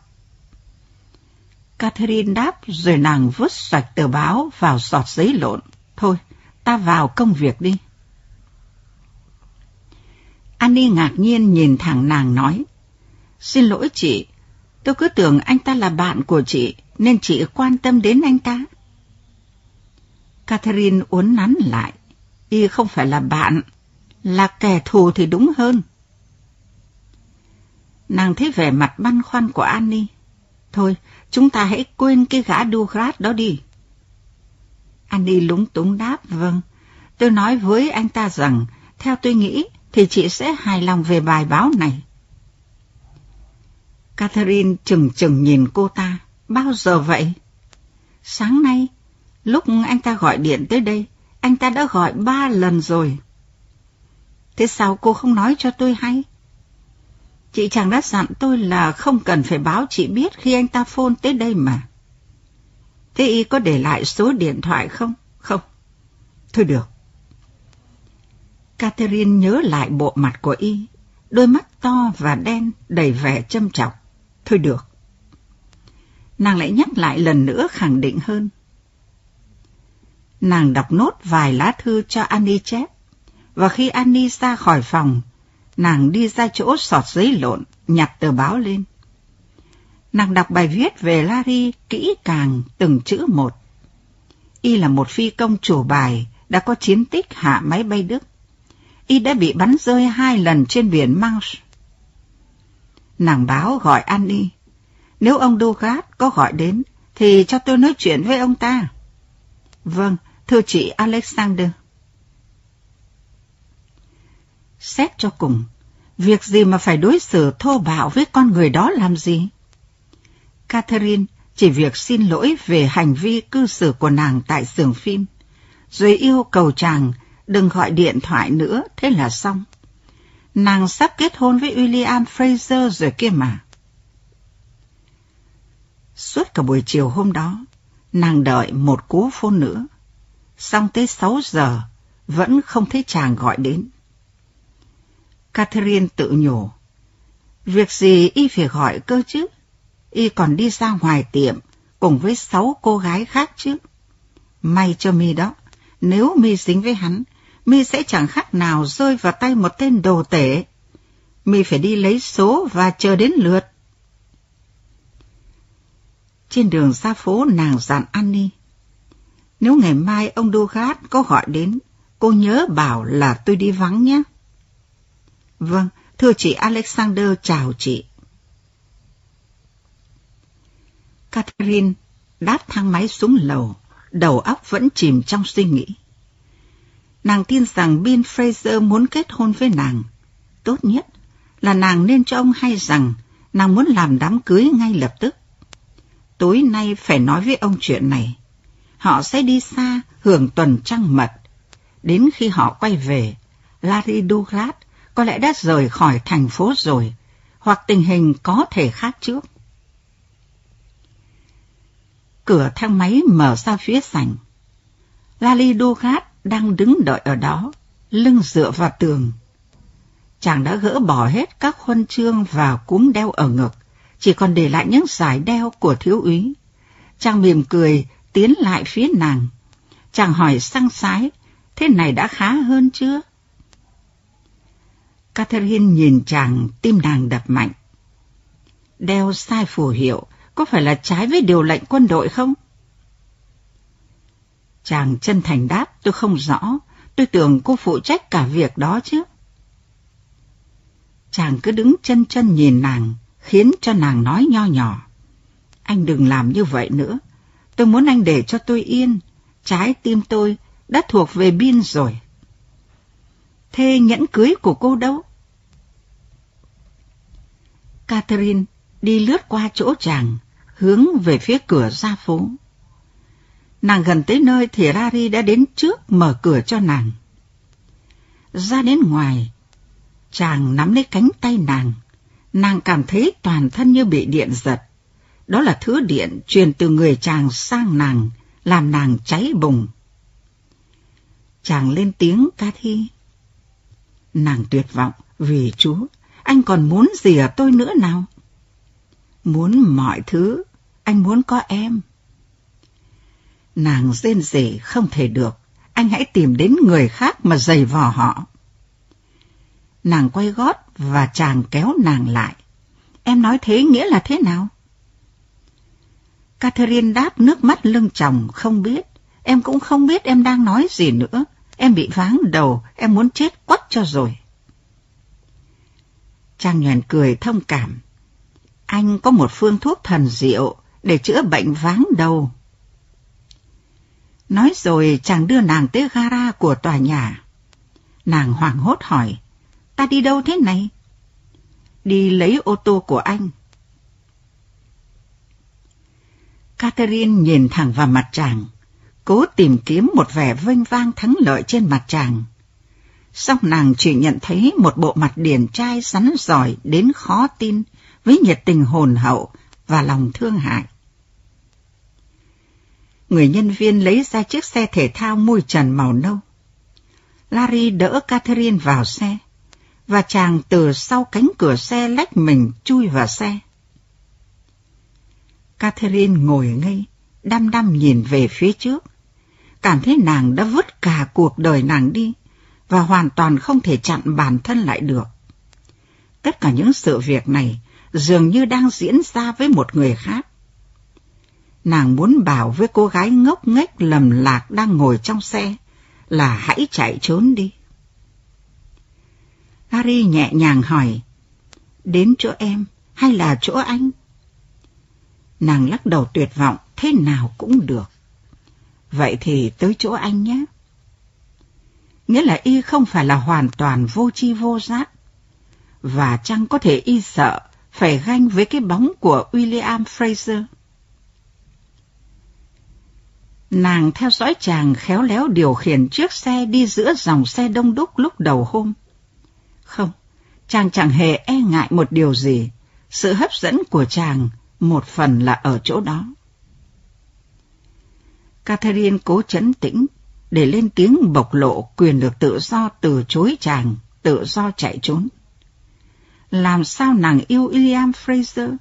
Speaker 1: Catherine đáp rồi nàng vứt sạch tờ báo vào giọt giấy lộn. Thôi, ta vào công việc đi. Annie ngạc nhiên nhìn thẳng nàng nói. Xin lỗi chị, tôi cứ tưởng anh ta là bạn của chị, nên chị quan tâm đến anh ta. Catherine uốn nắn lại. Y không phải là bạn, là kẻ thù thì đúng hơn. Nàng thấy vẻ mặt băn khoăn của Annie. Thôi, chúng ta hãy quên cái gã Dugrat đó đi. Annie lúng túng đáp, vâng. Tôi nói với anh ta rằng, theo tôi nghĩ, thì chị sẽ hài lòng về bài báo này. Catherine chừng chừng nhìn cô ta. Bao giờ vậy? Sáng nay, lúc anh ta gọi điện tới đây, anh ta đã gọi ba lần rồi. Thế sao cô không nói cho tôi hay? Chị chàng đã dặn tôi là không cần phải báo chị biết khi anh ta phone tới đây mà. Thế y có để lại số điện thoại không? Không. Thôi được. Catherine nhớ lại bộ mặt của y, đôi mắt to và đen đầy vẻ châm trọng. Thôi được. Nàng lại nhắc lại lần nữa khẳng định hơn. Nàng đọc nốt vài lá thư cho Annie chép, và khi Annie ra khỏi phòng, nàng đi ra chỗ sọt giấy lộn, nhặt tờ báo lên. Nàng đọc bài viết về Larry kỹ càng từng chữ một. Y là một phi công chủ bài, đã có chiến tích hạ máy bay Đức. Y đã bị bắn rơi hai lần trên biển Manche. Nàng báo gọi Annie. Nếu ông Douglas có gọi đến, thì cho tôi nói chuyện với ông ta. Vâng, thưa chị Alexander. Xét cho cùng, việc gì mà phải đối xử thô bạo với con người đó làm gì? Catherine chỉ việc xin lỗi về hành vi cư xử của nàng tại xưởng phim, rồi yêu cầu chàng đừng gọi điện thoại nữa, thế là xong. Nàng sắp kết hôn với William Fraser rồi kia mà. Suốt cả buổi chiều hôm đó, nàng đợi một cú phone nữa. Xong tới 6 giờ, vẫn không thấy chàng gọi đến. Catherine tự nhủ. Việc gì y phải gọi cơ chứ? Y còn đi ra ngoài tiệm cùng với sáu cô gái khác chứ. May cho mi đó, nếu mi dính với hắn, mi sẽ chẳng khác nào rơi vào tay một tên đồ tể. Mi phải đi lấy số và chờ đến lượt. Trên đường ra phố nàng dặn Annie. Nếu ngày mai ông Dugat có gọi đến, cô nhớ bảo là tôi đi vắng nhé. Vâng, thưa chị Alexander chào chị. Catherine đáp thang máy xuống lầu, đầu óc vẫn chìm trong suy nghĩ. Nàng tin rằng Bill Fraser muốn kết hôn với nàng. Tốt nhất là nàng nên cho ông hay rằng nàng muốn làm đám cưới ngay lập tức. Tối nay phải nói với ông chuyện này. Họ sẽ đi xa hưởng tuần trăng mật. Đến khi họ quay về, Larry Douglas có lẽ đã rời khỏi thành phố rồi, hoặc tình hình có thể khác trước. Cửa thang máy mở ra phía sảnh. Lali Dugat đang đứng đợi ở đó, lưng dựa vào tường. Chàng đã gỡ bỏ hết các huân chương và cúm đeo ở ngực, chỉ còn để lại những giải đeo của thiếu úy. Chàng mỉm cười, tiến lại phía nàng. Chàng hỏi sang sái, thế này đã khá hơn chưa? Catherine nhìn chàng, tim nàng đập mạnh. Đeo sai phù hiệu, có phải là trái với điều lệnh quân đội không? Chàng chân thành đáp, tôi không rõ, tôi tưởng cô phụ trách cả việc đó chứ. Chàng cứ đứng chân chân nhìn nàng, khiến cho nàng nói nho nhỏ. Anh đừng làm như vậy nữa, tôi muốn anh để cho tôi yên, trái tim tôi đã thuộc về Bin rồi. Thế nhẫn cưới của cô đâu? Catherine đi lướt qua chỗ chàng, hướng về phía cửa ra phố. Nàng gần tới nơi thì Rari đã đến trước mở cửa cho nàng. Ra đến ngoài, chàng nắm lấy cánh tay nàng. Nàng cảm thấy toàn thân như bị điện giật. Đó là thứ điện truyền từ người chàng sang nàng, làm nàng cháy bùng. Chàng lên tiếng ca thi. Nàng tuyệt vọng, vì Chúa, anh còn muốn gì ở tôi nữa nào? Muốn mọi thứ, anh muốn có em. Nàng rên rỉ không thể được, anh hãy tìm đến người khác mà giày vò họ. Nàng quay gót và chàng kéo nàng lại. Em nói thế nghĩa là thế nào? Catherine đáp nước mắt lưng chồng không biết. Em cũng không biết em đang nói gì nữa. Em bị váng đầu, em muốn chết quắt cho rồi. Trang nhoèn cười thông cảm. Anh có một phương thuốc thần diệu để chữa bệnh váng đầu. Nói rồi chàng đưa nàng tới gara của tòa nhà. Nàng hoảng hốt hỏi, ta đi đâu thế này? Đi lấy ô tô của anh. Catherine nhìn thẳng vào mặt chàng, cố tìm kiếm một vẻ vênh vang thắng lợi trên mặt chàng. Song nàng chỉ nhận thấy một bộ mặt điển trai rắn giỏi đến khó tin với nhiệt tình hồn hậu và lòng thương hại. Người nhân viên lấy ra chiếc xe thể thao môi trần màu nâu. Larry đỡ Catherine vào xe, và chàng từ sau cánh cửa xe lách mình chui vào xe. Catherine ngồi ngây, đăm đăm nhìn về phía trước, cảm thấy nàng đã vứt cả cuộc đời nàng đi và hoàn toàn không thể chặn bản thân lại được. Tất cả những sự việc này dường như đang diễn ra với một người khác. Nàng muốn bảo với cô gái ngốc nghếch lầm lạc đang ngồi trong xe là hãy chạy trốn đi. Harry nhẹ nhàng hỏi, đến chỗ em hay là chỗ anh? Nàng lắc đầu tuyệt vọng, thế nào cũng được. Vậy thì tới chỗ anh nhé. Nghĩa là y không phải là hoàn toàn vô chi vô giác. Và chăng có thể y sợ phải ganh với cái bóng của William Fraser. Nàng theo dõi chàng khéo léo điều khiển chiếc xe đi giữa dòng xe đông đúc lúc đầu hôm. Không, chàng chẳng hề e ngại một điều gì. Sự hấp dẫn của chàng một phần là ở chỗ đó. Catherine cố chấn tĩnh để lên tiếng bộc lộ quyền được tự do từ chối chàng, tự do chạy trốn. Làm sao nàng yêu William Fraser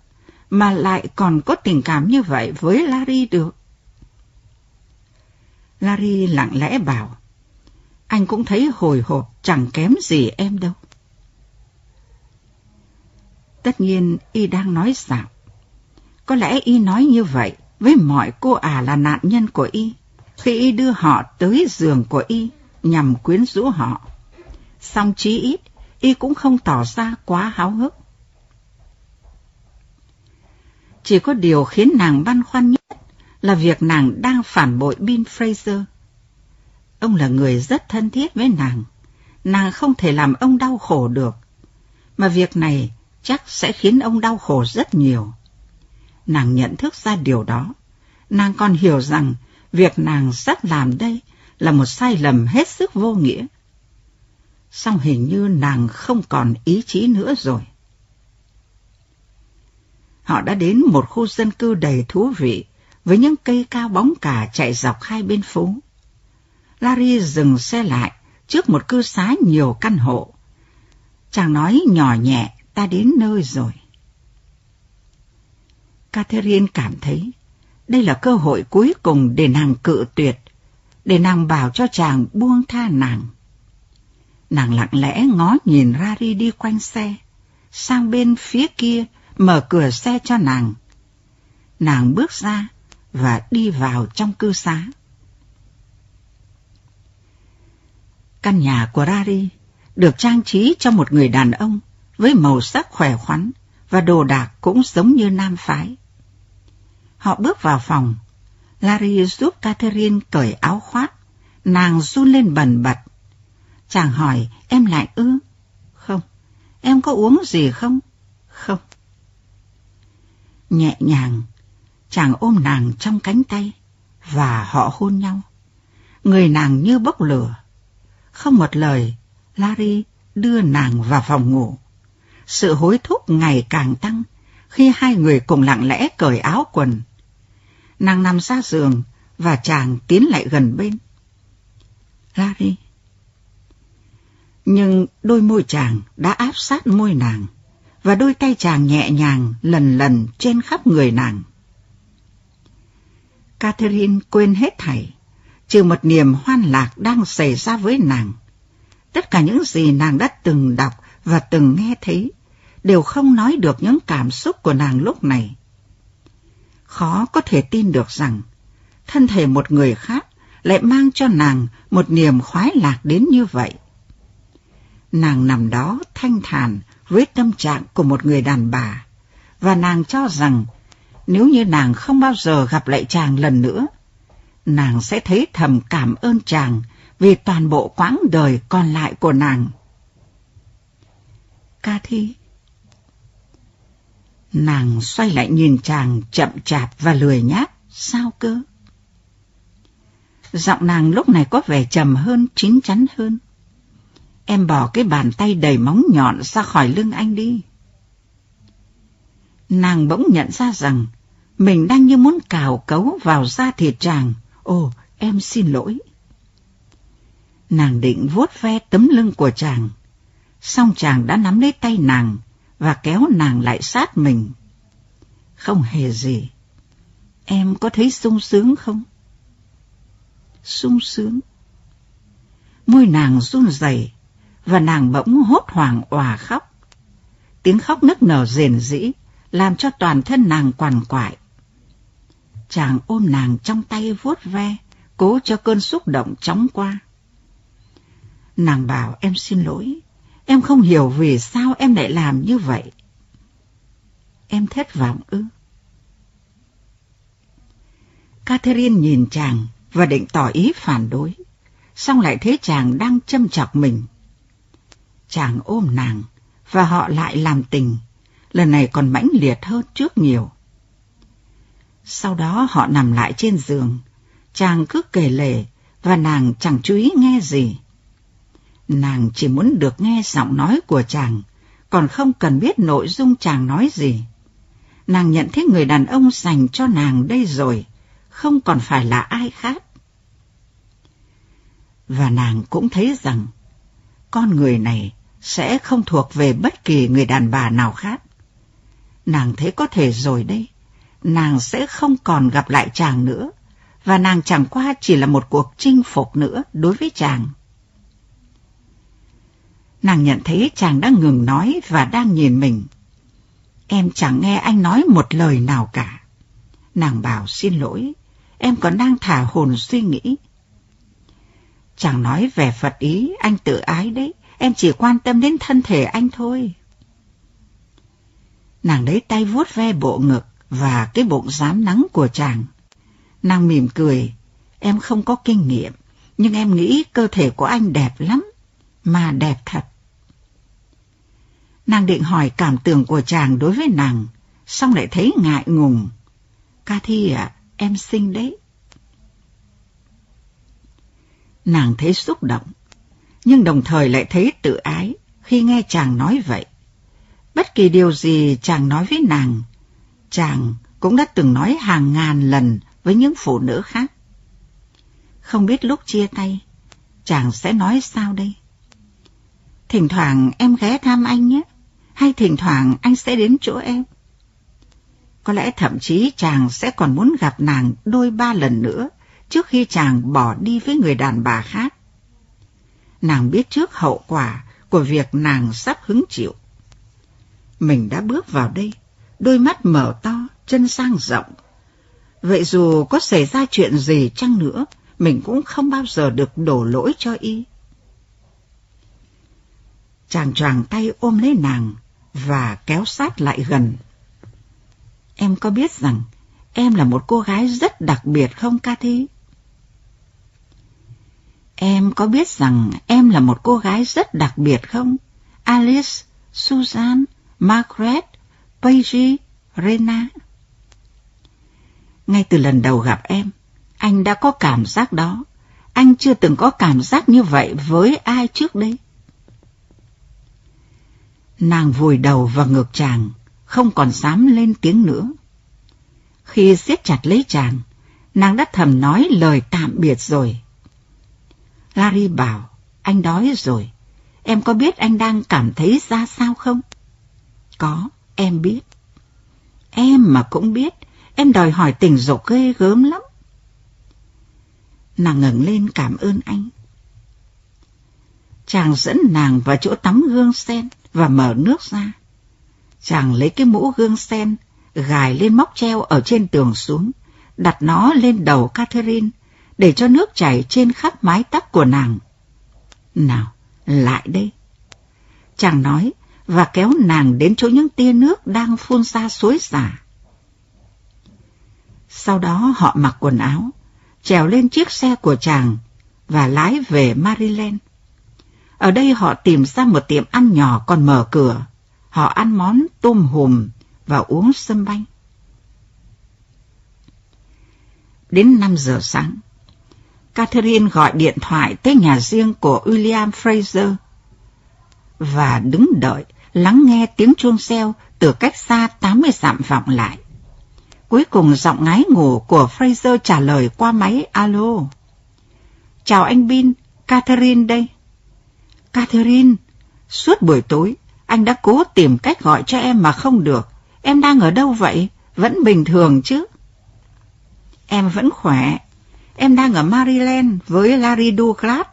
Speaker 1: mà lại còn có tình cảm như vậy với Larry được? Larry lặng lẽ bảo, anh cũng thấy hồi hộp chẳng kém gì em đâu. Tất nhiên y đang nói xạo. Có lẽ y nói như vậy với mọi cô ả là nạn nhân của y, khi y đưa họ tới giường của y nhằm quyến rũ họ. Song chí ít, y cũng không tỏ ra quá háo hức. Chỉ có điều khiến nàng băn khoăn nhất là việc nàng đang phản bội bin Fraser. Ông là người rất thân thiết với nàng. Nàng không thể làm ông đau khổ được. Mà việc này chắc sẽ khiến ông đau khổ rất nhiều. Nàng nhận thức ra điều đó. Nàng còn hiểu rằng việc nàng sắp làm đây là một sai lầm hết sức vô nghĩa. Song hình như nàng không còn ý chí nữa rồi. Họ đã đến một khu dân cư đầy thú vị, với những cây cao bóng cả chạy dọc hai bên phố. Larry dừng xe lại trước một cư xá nhiều căn hộ. Chàng nói nhỏ nhẹ, ta đến nơi rồi. Catherine cảm thấy đây là cơ hội cuối cùng để nàng cự tuyệt, để nàng bảo cho chàng buông tha nàng. Nàng lặng lẽ ngó nhìn Rari đi quanh xe, sang bên phía kia mở cửa xe cho nàng. Nàng bước ra và đi vào trong cư xá. Căn nhà của Rari được trang trí cho một người đàn ông với màu sắc khỏe khoắn và đồ đạc cũng giống như nam phái. Họ bước vào phòng. Larry giúp Catherine cởi áo khoác. Nàng run lên bần bật. Chàng hỏi, em lại ư? Không. Em có uống gì không? Không. Nhẹ nhàng, chàng ôm nàng trong cánh tay và họ hôn nhau. Người nàng như bốc lửa. Không một lời, Larry đưa nàng vào phòng ngủ. Sự hối thúc ngày càng tăng khi hai người cùng lặng lẽ cởi áo quần. Nàng nằm ra giường và chàng tiến lại gần bên. Larry. Nhưng đôi môi chàng đã áp sát môi nàng và đôi tay chàng nhẹ nhàng lần lần trên khắp người nàng. Catherine quên hết thảy, trừ một niềm hoan lạc đang xảy ra với nàng. Tất cả những gì nàng đã từng đọc và từng nghe thấy đều không nói được những cảm xúc của nàng lúc này. Khó có thể tin được rằng thân thể một người khác lại mang cho nàng một niềm khoái lạc đến như vậy. Nàng nằm đó thanh thản với tâm trạng của một người đàn bà, và nàng cho rằng nếu như nàng không bao giờ gặp lại chàng lần nữa, nàng sẽ thấy thầm cảm ơn chàng vì toàn bộ quãng đời còn lại của nàng. Ca Thi Nàng xoay lại nhìn chàng chậm chạp và lười nhác, sao cơ? Giọng nàng lúc này có vẻ trầm hơn, chín chắn hơn. Em bỏ cái bàn tay đầy móng nhọn ra khỏi lưng anh đi. Nàng bỗng nhận ra rằng mình đang như muốn cào cấu vào da thịt chàng. Ồ, em xin lỗi. Nàng định vuốt ve tấm lưng của chàng. song chàng đã nắm lấy tay nàng và kéo nàng lại sát mình. Không hề gì. Em có thấy sung sướng không? Sung sướng. Môi nàng run rẩy và nàng bỗng hốt hoảng òa khóc. Tiếng khóc nức nở rền rĩ làm cho toàn thân nàng quằn quại. Chàng ôm nàng trong tay vuốt ve, cố cho cơn xúc động chóng qua. Nàng bảo em xin lỗi, Em không hiểu vì sao em lại làm như vậy. Em thất vọng ư? Catherine nhìn chàng và định tỏ ý phản đối, xong lại thấy chàng đang châm chọc mình. Chàng ôm nàng và họ lại làm tình, lần này còn mãnh liệt hơn trước nhiều. Sau đó họ nằm lại trên giường, chàng cứ kể lể và nàng chẳng chú ý nghe gì. Nàng chỉ muốn được nghe giọng nói của chàng, còn không cần biết nội dung chàng nói gì. Nàng nhận thấy người đàn ông dành cho nàng đây rồi, không còn phải là ai khác. Và nàng cũng thấy rằng, con người này sẽ không thuộc về bất kỳ người đàn bà nào khác. Nàng thấy có thể rồi đây, nàng sẽ không còn gặp lại chàng nữa, và nàng chẳng qua chỉ là một cuộc chinh phục nữa đối với chàng. Nàng nhận thấy chàng đang ngừng nói và đang nhìn mình. Em chẳng nghe anh nói một lời nào cả. Nàng bảo xin lỗi, em còn đang thả hồn suy nghĩ. Chàng nói về Phật ý, anh tự ái đấy, em chỉ quan tâm đến thân thể anh thôi. Nàng lấy tay vuốt ve bộ ngực và cái bụng rám nắng của chàng. Nàng mỉm cười, em không có kinh nghiệm, nhưng em nghĩ cơ thể của anh đẹp lắm, mà đẹp thật. Nàng định hỏi cảm tưởng của chàng đối với nàng, xong lại thấy ngại ngùng. Cathy ạ, à, em xinh đấy. Nàng thấy xúc động, nhưng đồng thời lại thấy tự ái khi nghe chàng nói vậy. Bất kỳ điều gì chàng nói với nàng, chàng cũng đã từng nói hàng ngàn lần với những phụ nữ khác. Không biết lúc chia tay, chàng sẽ nói sao đây? Thỉnh thoảng em ghé thăm anh nhé, hay thỉnh thoảng anh sẽ đến chỗ em. Có lẽ thậm chí chàng sẽ còn muốn gặp nàng đôi ba lần nữa trước khi chàng bỏ đi với người đàn bà khác. Nàng biết trước hậu quả của việc nàng sắp hứng chịu. Mình đã bước vào đây, đôi mắt mở to, chân sang rộng. Vậy dù có xảy ra chuyện gì chăng nữa, mình cũng không bao giờ được đổ lỗi cho y. Chàng choàng tay ôm lấy nàng và kéo sát lại gần. Em có biết rằng em là một cô gái rất đặc biệt không Cathy? Em có biết rằng em là một cô gái rất đặc biệt không? Alice, Susan, Margaret, Paige, Rena. Ngay từ lần đầu gặp em, anh đã có cảm giác đó. Anh chưa từng có cảm giác như vậy với ai trước đây. Nàng vùi đầu vào ngực chàng, không còn dám lên tiếng nữa. Khi siết chặt lấy chàng, nàng đã thầm nói lời tạm biệt rồi. Larry bảo, anh đói rồi. Em có biết anh đang cảm thấy ra sao không? Có, em biết. Em mà cũng biết, em đòi hỏi tình dục ghê gớm lắm. Nàng ngẩng lên cảm ơn anh. Chàng dẫn nàng vào chỗ tắm gương sen và mở nước ra. Chàng lấy cái mũ gương sen, gài lên móc treo ở trên tường xuống, đặt nó lên đầu Catherine, để cho nước chảy trên khắp mái tóc của nàng. Nào, lại đây. Chàng nói và kéo nàng đến chỗ những tia nước đang phun ra suối xả. Sau đó họ mặc quần áo, trèo lên chiếc xe của chàng và lái về Maryland. Ở đây họ tìm ra một tiệm ăn nhỏ còn mở cửa. Họ ăn món tôm hùm và uống sâm banh. Đến 5 giờ sáng, Catherine gọi điện thoại tới nhà riêng của William Fraser và đứng đợi lắng nghe tiếng chuông reo từ cách xa 80 dặm vọng lại. Cuối cùng giọng ngái ngủ của Fraser trả lời qua máy alo. Chào anh Bin, Catherine đây. Catherine, suốt buổi tối, anh đã cố tìm cách gọi cho em mà không được. Em đang ở đâu vậy? Vẫn bình thường chứ? Em vẫn khỏe. Em đang ở Maryland với Larry Douglas.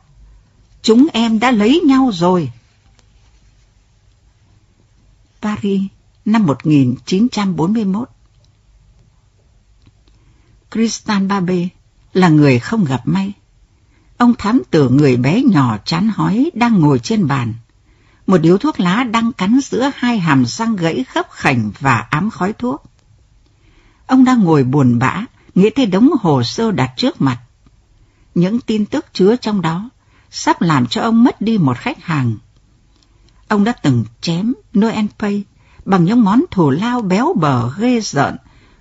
Speaker 1: Chúng em đã lấy nhau rồi. Paris, năm 1941 Christian Babe là người không gặp may. Ông thám tử người bé nhỏ chán hói đang ngồi trên bàn. Một điếu thuốc lá đang cắn giữa hai hàm răng gãy khớp khảnh và ám khói thuốc. Ông đang ngồi buồn bã, nghĩ tới đống hồ sơ đặt trước mặt. Những tin tức chứa trong đó sắp làm cho ông mất đi một khách hàng. Ông đã từng chém Noel Pay bằng những món thù lao béo bở ghê rợn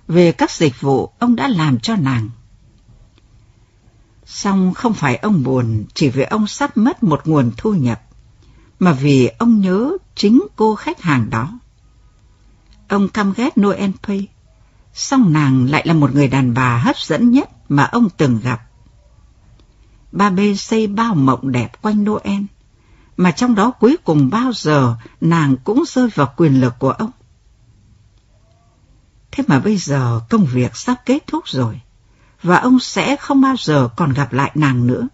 Speaker 1: về các dịch vụ ông đã làm cho nàng. Xong không phải ông buồn chỉ vì ông sắp mất một nguồn thu nhập, mà vì ông nhớ chính cô khách hàng đó. Ông căm ghét Noel Pay, song nàng lại là một người đàn bà hấp dẫn nhất mà ông từng gặp. Ba bê xây bao mộng đẹp quanh Noel, mà trong đó cuối cùng bao giờ nàng cũng rơi vào quyền lực của ông. Thế mà bây giờ công việc sắp kết thúc rồi và ông sẽ không bao giờ còn gặp lại nàng nữa.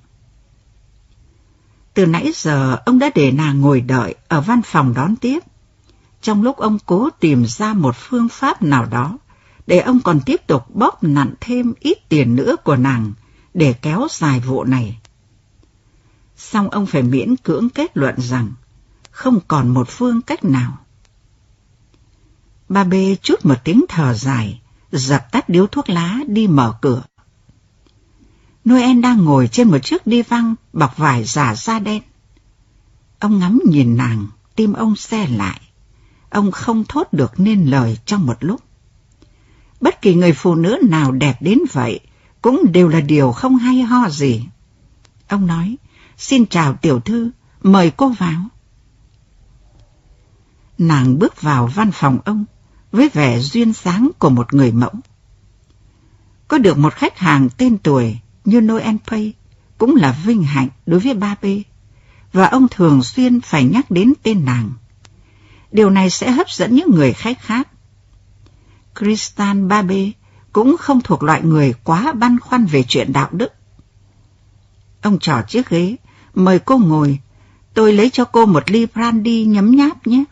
Speaker 1: Từ nãy giờ ông đã để nàng ngồi đợi ở văn phòng đón tiếp, trong lúc ông cố tìm ra một phương pháp nào đó để ông còn tiếp tục bóp nặn thêm ít tiền nữa của nàng để kéo dài vụ này. Xong ông phải miễn cưỡng kết luận rằng không còn một phương cách nào. Ba bê chút một tiếng thở dài, dập tắt điếu thuốc lá đi mở cửa. Noel đang ngồi trên một chiếc đi văng bọc vải giả da đen. Ông ngắm nhìn nàng, tim ông xe lại. Ông không thốt được nên lời trong một lúc. Bất kỳ người phụ nữ nào đẹp đến vậy cũng đều là điều không hay ho gì. Ông nói, xin chào tiểu thư, mời cô vào. Nàng bước vào văn phòng ông với vẻ duyên dáng của một người mẫu. Có được một khách hàng tên tuổi như Noel Pay cũng là vinh hạnh đối với ba b và ông thường xuyên phải nhắc đến tên nàng. Điều này sẽ hấp dẫn những người khách khác. Kristan B cũng không thuộc loại người quá băn khoăn về chuyện đạo đức. Ông trò chiếc ghế, mời cô ngồi, tôi lấy cho cô một ly brandy nhấm nháp nhé.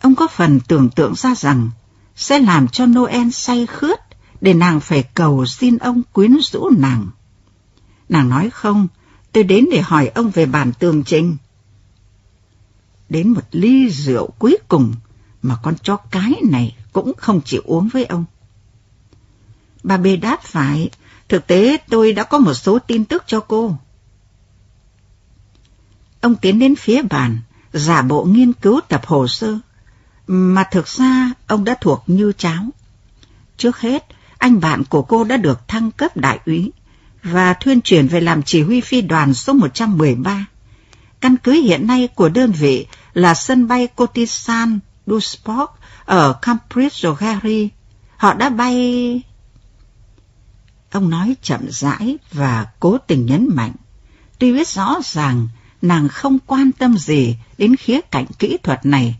Speaker 1: Ông có phần tưởng tượng ra rằng sẽ làm cho Noel say khướt để nàng phải cầu xin ông quyến rũ nàng. Nàng nói không, tôi đến để hỏi ông về bản tường trình. Đến một ly rượu cuối cùng mà con chó cái này cũng không chịu uống với ông. Bà bê đáp phải, thực tế tôi đã có một số tin tức cho cô. Ông tiến đến phía bàn, giả bộ nghiên cứu tập hồ sơ, mà thực ra ông đã thuộc như cháo. Trước hết, anh bạn của cô đã được thăng cấp đại úy và thuyên chuyển về làm chỉ huy phi đoàn số 113. Căn cứ hiện nay của đơn vị là sân bay Cotisan Dusport ở Cambridge Gary. Họ đã bay... Ông nói chậm rãi và cố tình nhấn mạnh. Tuy biết rõ ràng nàng không quan tâm gì đến khía cạnh kỹ thuật này.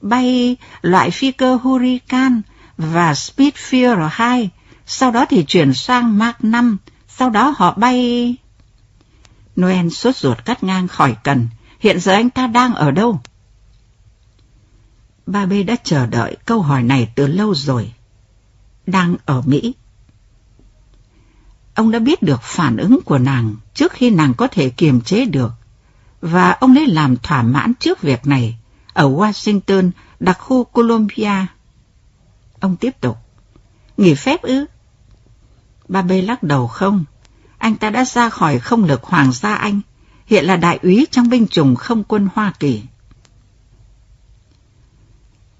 Speaker 1: Bay loại phi cơ Hurricane và Spitfire 2, sau đó thì chuyển sang Mark 5, sau đó họ bay... Noel sốt ruột cắt ngang khỏi cần. Hiện giờ anh ta đang ở đâu? Ba B đã chờ đợi câu hỏi này từ lâu rồi. Đang ở Mỹ. Ông đã biết được phản ứng của nàng trước khi nàng có thể kiềm chế được. Và ông lấy làm thỏa mãn trước việc này ở Washington, đặc khu Columbia. Ông tiếp tục. Nghỉ phép ư? Ba bê lắc đầu không. Anh ta đã ra khỏi không lực Hoàng gia Anh, hiện là đại úy trong binh chủng không quân Hoa Kỳ.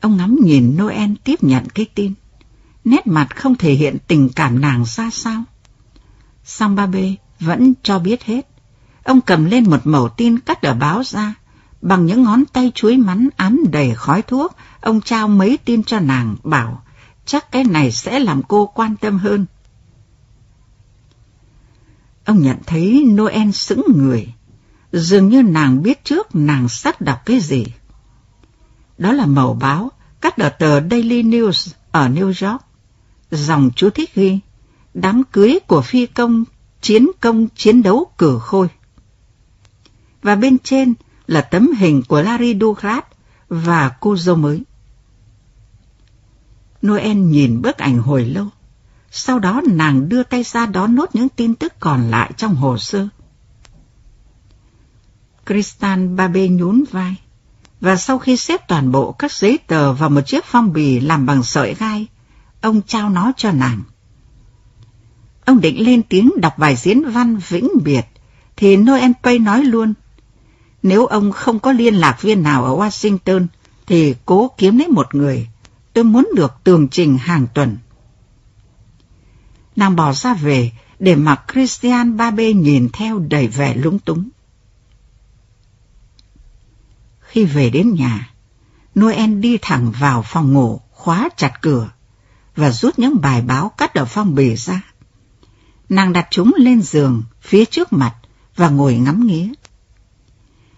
Speaker 1: Ông ngắm nhìn Noel tiếp nhận cái tin. Nét mặt không thể hiện tình cảm nàng ra sao. Song ba bê vẫn cho biết hết. Ông cầm lên một mẩu tin cắt ở báo ra. Bằng những ngón tay chuối mắn ám đầy khói thuốc, ông trao mấy tin cho nàng, bảo chắc cái này sẽ làm cô quan tâm hơn. Ông nhận thấy Noel sững người, dường như nàng biết trước nàng sắp đọc cái gì. Đó là màu báo cắt ở tờ Daily News ở New York. Dòng chú thích ghi, đám cưới của phi công chiến công chiến đấu cử khôi. Và bên trên là tấm hình của Larry Douglas và cô dâu mới. Noel nhìn bức ảnh hồi lâu. Sau đó nàng đưa tay ra đón nốt những tin tức còn lại trong hồ sơ. Kristan Babe nhún vai và sau khi xếp toàn bộ các giấy tờ vào một chiếc phong bì làm bằng sợi gai, ông trao nó cho nàng. Ông định lên tiếng đọc bài diễn văn vĩnh biệt, thì Noel Pay nói luôn. Nếu ông không có liên lạc viên nào ở Washington, thì cố kiếm lấy một người. Tôi muốn được tường trình hàng tuần. Nàng bỏ ra về để mặc Christian Babe nhìn theo đầy vẻ lúng túng. Khi về đến nhà, Noel đi thẳng vào phòng ngủ, khóa chặt cửa và rút những bài báo cắt ở phong bì ra. Nàng đặt chúng lên giường phía trước mặt và ngồi ngắm nghía.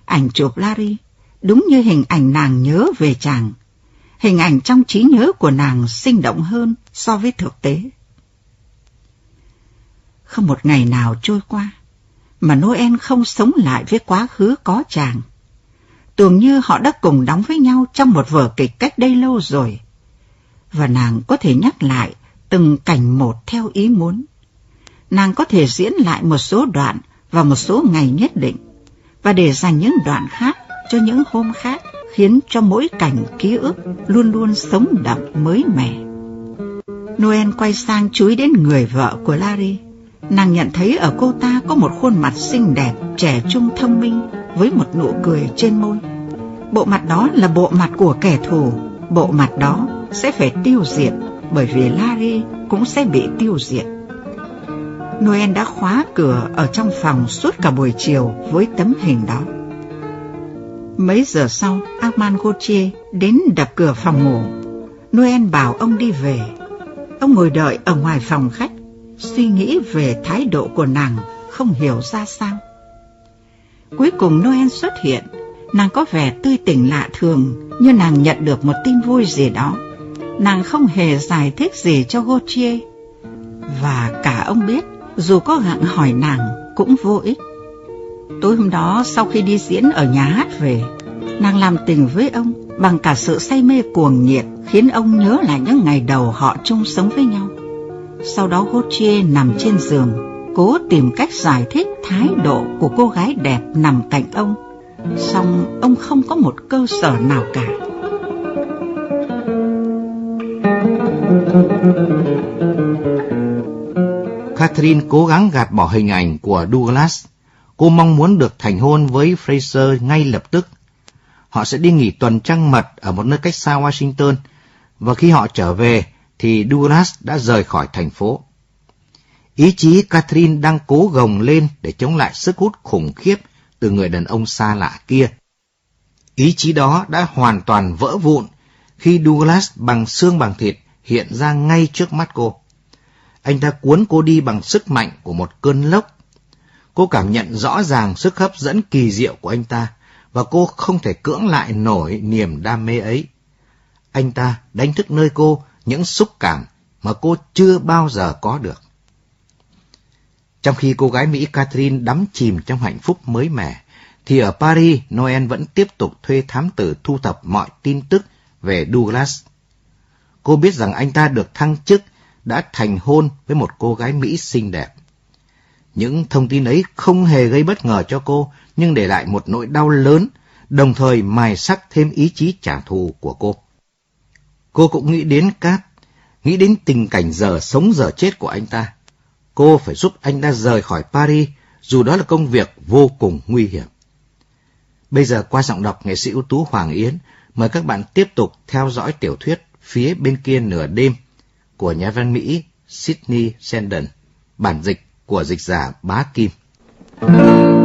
Speaker 1: Ảnh chụp Larry đúng như hình ảnh nàng nhớ về chàng. Hình ảnh trong trí nhớ của nàng sinh động hơn so với thực tế. Không một ngày nào trôi qua mà Noel không sống lại với quá khứ có chàng tưởng như họ đã cùng đóng với nhau trong một vở kịch cách đây lâu rồi. Và nàng có thể nhắc lại từng cảnh một theo ý muốn. Nàng có thể diễn lại một số đoạn vào một số ngày nhất định, và để dành những đoạn khác cho những hôm khác, khiến cho mỗi cảnh ký ức luôn luôn sống đậm mới mẻ. Noel quay sang chúi đến người vợ của Larry, Nàng nhận thấy ở cô ta có một khuôn mặt xinh đẹp, trẻ trung thông minh với một nụ cười trên môi. Bộ mặt đó là bộ mặt của kẻ thù, bộ mặt đó sẽ phải tiêu diệt bởi vì Larry cũng sẽ bị tiêu diệt. Noel đã khóa cửa ở trong phòng suốt cả buổi chiều với tấm hình đó. Mấy giờ sau, Armand Gauthier đến đập cửa phòng ngủ. Noel bảo ông đi về. Ông ngồi đợi ở ngoài phòng khách, suy nghĩ về thái độ của nàng, không hiểu ra sao. Cuối cùng Noel xuất hiện, nàng có vẻ tươi tỉnh lạ thường, như nàng nhận được một tin vui gì đó. Nàng không hề giải thích gì cho Gautier. Và cả ông biết, dù có gặng hỏi nàng, cũng vô ích. Tối hôm đó sau khi đi diễn ở nhà hát về, nàng làm tình với ông bằng cả sự say mê cuồng nhiệt khiến ông nhớ lại những ngày đầu họ chung sống với nhau. Sau đó Gauthier nằm trên giường, cố tìm cách giải thích thái độ của cô gái đẹp nằm cạnh ông. Song ông không có một cơ sở nào cả.
Speaker 2: Catherine cố gắng gạt bỏ hình ảnh của Douglas. Cô mong muốn được thành hôn với Fraser ngay lập tức. Họ sẽ đi nghỉ tuần trăng mật ở một nơi cách xa Washington, và khi họ trở về thì Douglas đã rời khỏi thành phố. Ý chí Catherine đang cố gồng lên để chống lại sức hút khủng khiếp từ người đàn ông xa lạ kia. Ý chí đó đã hoàn toàn vỡ vụn khi Douglas bằng xương bằng thịt hiện ra ngay trước mắt cô. Anh ta cuốn cô đi bằng sức mạnh của một cơn lốc. Cô cảm nhận rõ ràng sức hấp dẫn kỳ diệu của anh ta, và cô không thể cưỡng lại nổi niềm đam mê ấy. Anh ta đánh thức nơi cô những xúc cảm mà cô chưa bao giờ có được. Trong khi cô gái Mỹ Catherine đắm chìm trong hạnh phúc mới mẻ, thì ở Paris, Noel vẫn tiếp tục thuê thám tử thu thập mọi tin tức về Douglas. Cô biết rằng anh ta được thăng chức, đã thành hôn với một cô gái Mỹ xinh đẹp. Những thông tin ấy không hề gây bất ngờ cho cô, nhưng để lại một nỗi đau lớn, đồng thời mài sắc thêm ý chí trả thù của cô. Cô cũng nghĩ đến Cát, nghĩ đến tình cảnh giờ sống giờ chết của anh ta. Cô phải giúp anh ta rời khỏi Paris, dù đó là công việc vô cùng nguy hiểm. Bây giờ qua giọng đọc nghệ sĩ ưu tú Hoàng Yến, mời các bạn tiếp tục theo dõi tiểu thuyết Phía bên kia nửa đêm của nhà văn Mỹ Sydney Sheldon, bản dịch của dịch giả Bá Kim.
Speaker 1: Suốt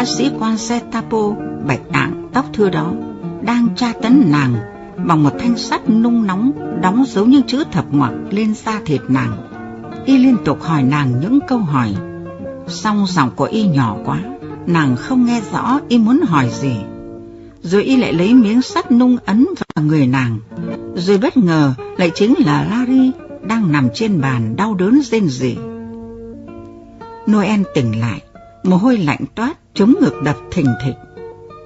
Speaker 1: gã sĩ quan xe tapo bạch đạng tóc thưa đó, đang tra tấn nàng bằng một thanh sắt nung nóng đóng dấu những chữ thập ngoặc lên da thịt nàng. Y liên tục hỏi nàng những câu hỏi, song giọng của Y nhỏ quá, nàng không nghe rõ Y muốn hỏi gì. Rồi Y lại lấy miếng sắt nung ấn vào người nàng, rồi bất ngờ lại chính là Larry đang nằm trên bàn đau đớn rên rỉ. Noel tỉnh lại, mồ hôi lạnh toát, chống ngực đập thình thịch.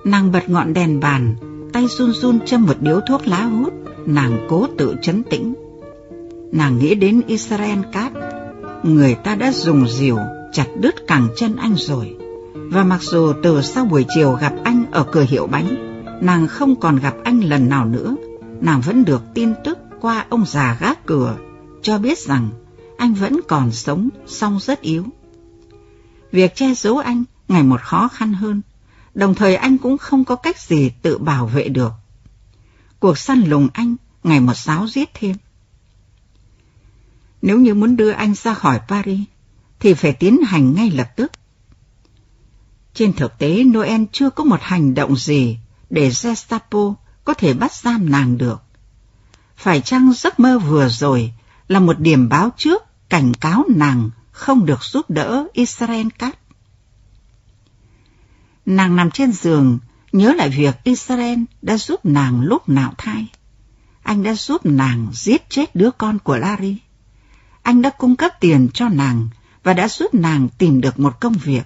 Speaker 1: Nàng bật ngọn đèn bàn, tay run run châm một điếu thuốc lá hút, nàng cố tự chấn tĩnh. Nàng nghĩ đến Israel Cát, người ta đã dùng diều chặt đứt cẳng chân anh rồi. Và mặc dù từ sau buổi chiều gặp anh ở cửa hiệu bánh, nàng không còn gặp anh lần nào nữa, nàng vẫn được tin tức qua ông già gác cửa, cho biết rằng anh vẫn còn sống, song rất yếu. Việc che giấu anh ngày một khó khăn hơn, đồng thời anh cũng không có cách gì tự bảo vệ được. Cuộc săn lùng anh ngày một giáo giết thêm. Nếu như muốn đưa anh ra khỏi Paris, thì phải tiến hành ngay lập tức. Trên thực tế, Noel chưa có một hành động gì để Gestapo có thể bắt giam nàng được. Phải chăng giấc mơ vừa rồi là một điểm báo trước cảnh cáo nàng không được giúp đỡ Israel Cát? Nàng nằm trên giường, nhớ lại việc Israel đã giúp nàng lúc nào thai. Anh đã giúp nàng giết chết đứa con của Larry. Anh đã cung cấp tiền cho nàng và đã giúp nàng tìm được một công việc.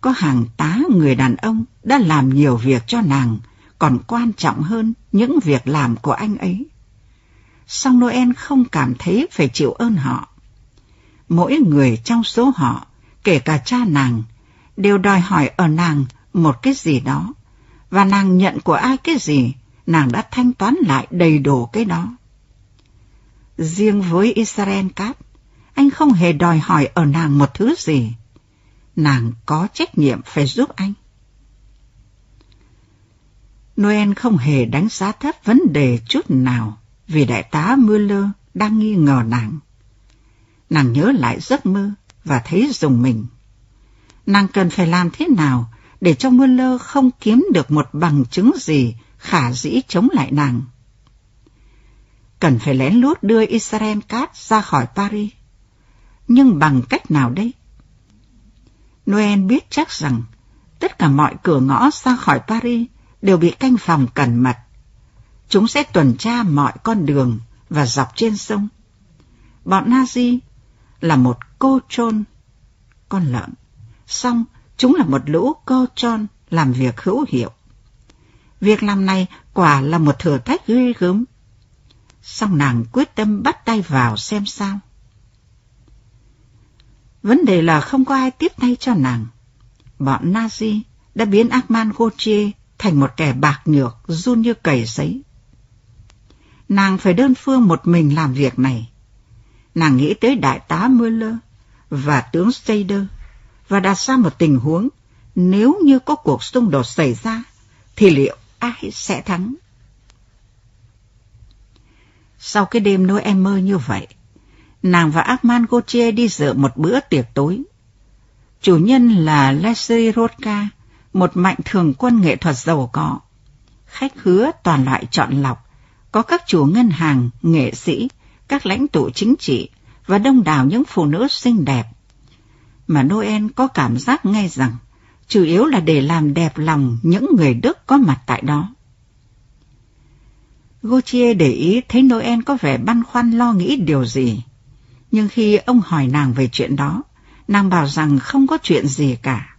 Speaker 1: Có hàng tá người đàn ông đã làm nhiều việc cho nàng, còn quan trọng hơn những việc làm của anh ấy. Song Noel không cảm thấy phải chịu ơn họ. Mỗi người trong số họ kể cả cha nàng, đều đòi hỏi ở nàng một cái gì đó, và nàng nhận của ai cái gì, nàng đã thanh toán lại đầy đủ cái đó. Riêng với Israel Cát, anh không hề đòi hỏi ở nàng một thứ gì. Nàng có trách nhiệm phải giúp anh. Noel không hề đánh giá thấp vấn đề chút nào vì đại tá Müller đang nghi ngờ nàng. Nàng nhớ lại giấc mơ và thấy dùng mình. Nàng cần phải làm thế nào để cho Mueller không kiếm được một bằng chứng gì khả dĩ chống lại nàng. Cần phải lén lút đưa Israel Cát ra khỏi Paris. Nhưng bằng cách nào đây? Noel biết chắc rằng tất cả mọi cửa ngõ ra khỏi Paris đều bị canh phòng cẩn mật. Chúng sẽ tuần tra mọi con đường và dọc trên sông. Bọn Nazi là một cô trôn, con lợn. Xong, chúng là một lũ cô tròn làm việc hữu hiệu. Việc làm này quả là một thử thách ghê gớm. Xong nàng quyết tâm bắt tay vào xem sao. Vấn đề là không có ai tiếp tay cho nàng. Bọn Nazi đã biến Armand Gauthier thành một kẻ bạc nhược, run như cầy giấy. Nàng phải đơn phương một mình làm việc này. Nàng nghĩ tới đại tá Müller và tướng Seider và đặt ra một tình huống nếu như có cuộc xung đột xảy ra thì liệu ai sẽ thắng? Sau cái đêm Noel mơ như vậy, nàng và Armand Gauthier đi dự một bữa tiệc tối. Chủ nhân là Leslie Rodka, một mạnh thường quân nghệ thuật giàu có. Khách hứa toàn loại chọn lọc, có các chủ ngân hàng, nghệ sĩ, các lãnh tụ chính trị và đông đảo những phụ nữ xinh đẹp. Mà Noel có cảm giác ngay rằng chủ yếu là để làm đẹp lòng những người Đức có mặt tại đó. Gautier để ý thấy Noel có vẻ băn khoăn lo nghĩ điều gì. Nhưng khi ông hỏi nàng về chuyện đó, nàng bảo rằng không có chuyện gì cả.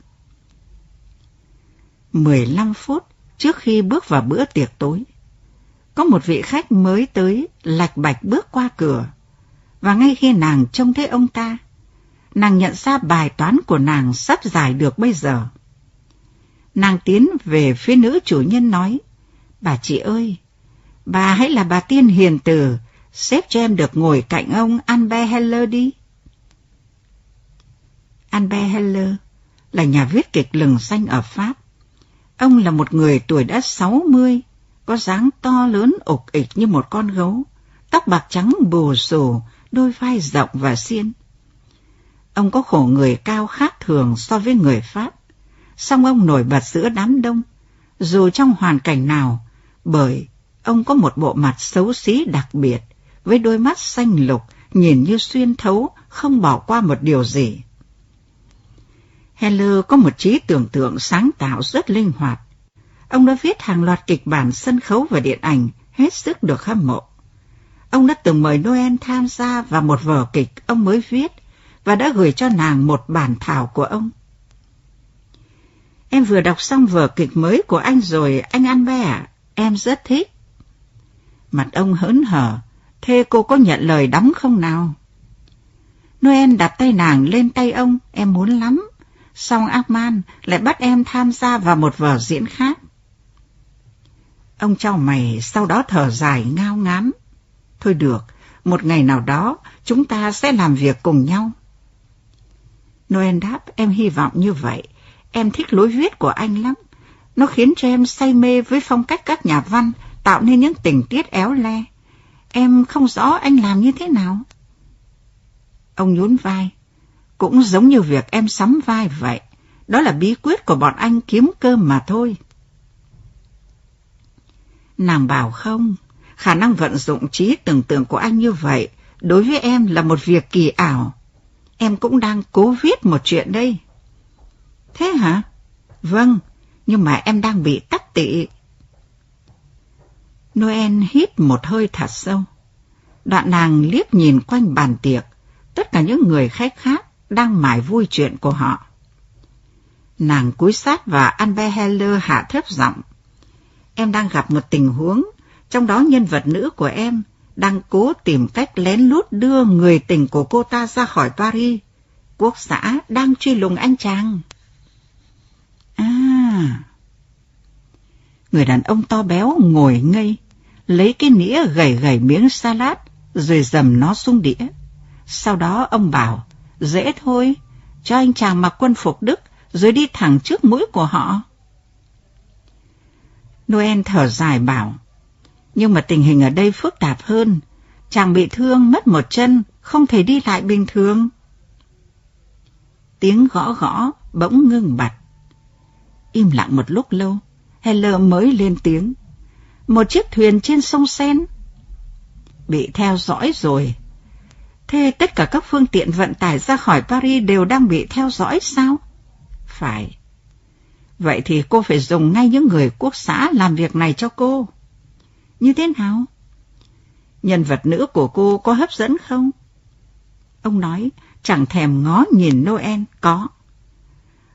Speaker 1: 15 phút trước khi bước vào bữa tiệc tối, có một vị khách mới tới lạch bạch bước qua cửa. Và ngay khi nàng trông thấy ông ta, nàng nhận ra bài toán của nàng sắp giải được bây giờ. Nàng tiến về phía nữ chủ nhân nói, Bà chị ơi, bà hãy là bà tiên hiền từ, xếp cho em được ngồi cạnh ông Albert Heller đi. Albert Heller là nhà viết kịch lừng danh ở Pháp. Ông là một người tuổi đã 60, có dáng to lớn ục ịch như một con gấu, tóc bạc trắng bù xù, đôi vai rộng và xiên. Ông có khổ người cao khác thường so với người Pháp, song ông nổi bật giữa đám đông, dù trong hoàn cảnh nào, bởi ông có một bộ mặt xấu xí đặc biệt, với đôi mắt xanh lục, nhìn như xuyên thấu, không bỏ qua một điều gì. Heller có một trí tưởng tượng sáng tạo rất linh hoạt. Ông đã viết hàng loạt kịch bản sân khấu và điện ảnh, hết sức được hâm mộ. Ông đã từng mời Noel tham gia vào một vở kịch ông mới viết và đã gửi cho nàng một bản thảo của ông. Em vừa đọc xong vở kịch mới của anh rồi, anh ăn bé à? Em rất thích. Mặt ông hớn hở, thế cô có nhận lời đóng không nào? Noel đặt tay nàng lên tay ông, em muốn lắm. Xong Ackman lại bắt em tham gia vào một vở diễn khác. Ông trao mày sau đó thở dài ngao ngán. Thôi được, một ngày nào đó chúng ta sẽ làm việc cùng nhau. Noel đáp, em hy vọng như vậy. Em thích lối viết của anh lắm. Nó khiến cho em say mê với phong cách các nhà văn, tạo nên những tình tiết éo le. Em không rõ anh làm như thế nào. Ông nhún vai. Cũng giống như việc em sắm vai vậy. Đó là bí quyết của bọn anh kiếm cơm mà thôi. Nàng bảo không, khả năng vận dụng trí tưởng tượng của anh như vậy đối với em là một việc kỳ ảo. Em cũng đang cố viết một chuyện đây. Thế hả? Vâng, nhưng mà em đang bị tắc tị. Noel hít một hơi thật sâu. Đoạn nàng liếc nhìn quanh bàn tiệc, tất cả những người khách khác đang mải vui chuyện của họ. Nàng cúi sát và Albert Heller hạ thấp giọng. Em đang gặp một tình huống, trong đó nhân vật nữ của em đang cố tìm cách lén lút đưa người tình của cô ta ra khỏi Paris quốc xã đang truy lùng anh chàng. À... Người đàn ông to béo ngồi ngây, lấy cái nĩa gầy gầy miếng salad, rồi dầm nó xuống đĩa. Sau đó ông bảo, dễ thôi, cho anh chàng mặc quân phục Đức, rồi đi thẳng trước mũi của họ. Noel thở dài bảo, nhưng mà tình hình ở đây phức tạp hơn. Chàng bị thương mất một chân, không thể đi lại bình thường. Tiếng gõ gõ bỗng ngưng bặt. Im lặng một lúc lâu, Heller mới lên tiếng. Một chiếc thuyền trên sông Sen. Bị theo dõi rồi. Thế tất cả các phương tiện vận tải ra khỏi Paris đều đang bị theo dõi sao? Phải. Vậy thì cô phải dùng ngay những người quốc xã làm việc này cho cô. Như thế nào? Nhân vật nữ của cô có hấp dẫn không? Ông nói, chẳng thèm ngó nhìn Noel, có.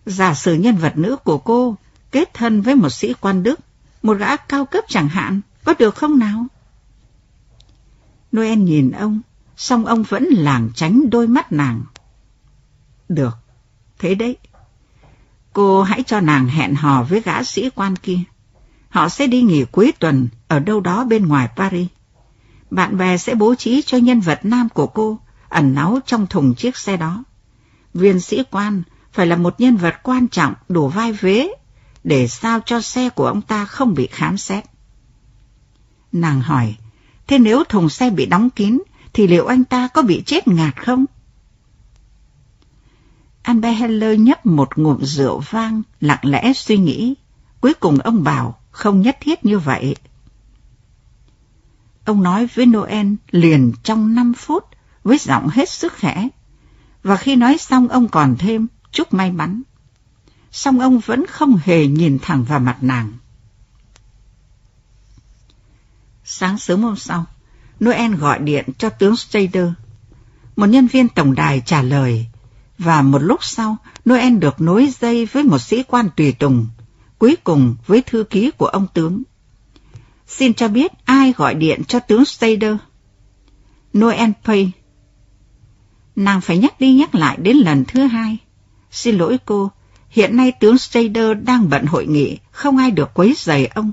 Speaker 1: Giả sử nhân vật nữ của cô kết thân với một sĩ quan Đức, một gã cao cấp chẳng hạn, có được không nào? Noel nhìn ông, song ông vẫn lảng tránh đôi mắt nàng. Được, thế đấy. Cô hãy cho nàng hẹn hò với gã sĩ quan kia. Họ sẽ đi nghỉ cuối tuần ở đâu đó bên ngoài Paris. Bạn bè sẽ bố trí cho nhân vật nam của cô ẩn náu trong thùng chiếc xe đó. Viên sĩ quan phải là một nhân vật quan trọng đủ vai vế để sao cho xe của ông ta không bị khám xét. Nàng hỏi, thế nếu thùng xe bị đóng kín thì liệu anh ta có bị chết ngạt không? Albert Heller nhấp một ngụm rượu vang, lặng lẽ suy nghĩ. Cuối cùng ông bảo không nhất thiết như vậy. Ông nói với Noel liền trong 5 phút với giọng hết sức khẽ. Và khi nói xong ông còn thêm chúc may mắn. Xong ông vẫn không hề nhìn thẳng vào mặt nàng. Sáng sớm hôm sau, Noel gọi điện cho tướng Stader. Một nhân viên tổng đài trả lời, và một lúc sau, Noel được nối dây với một sĩ quan tùy tùng, cuối cùng với thư ký của ông tướng. Xin cho biết ai gọi điện cho tướng Stader. Noel Pay. Nàng phải nhắc đi nhắc lại đến lần thứ hai. Xin lỗi cô, hiện nay tướng Stader đang bận hội nghị, không ai được quấy rầy ông.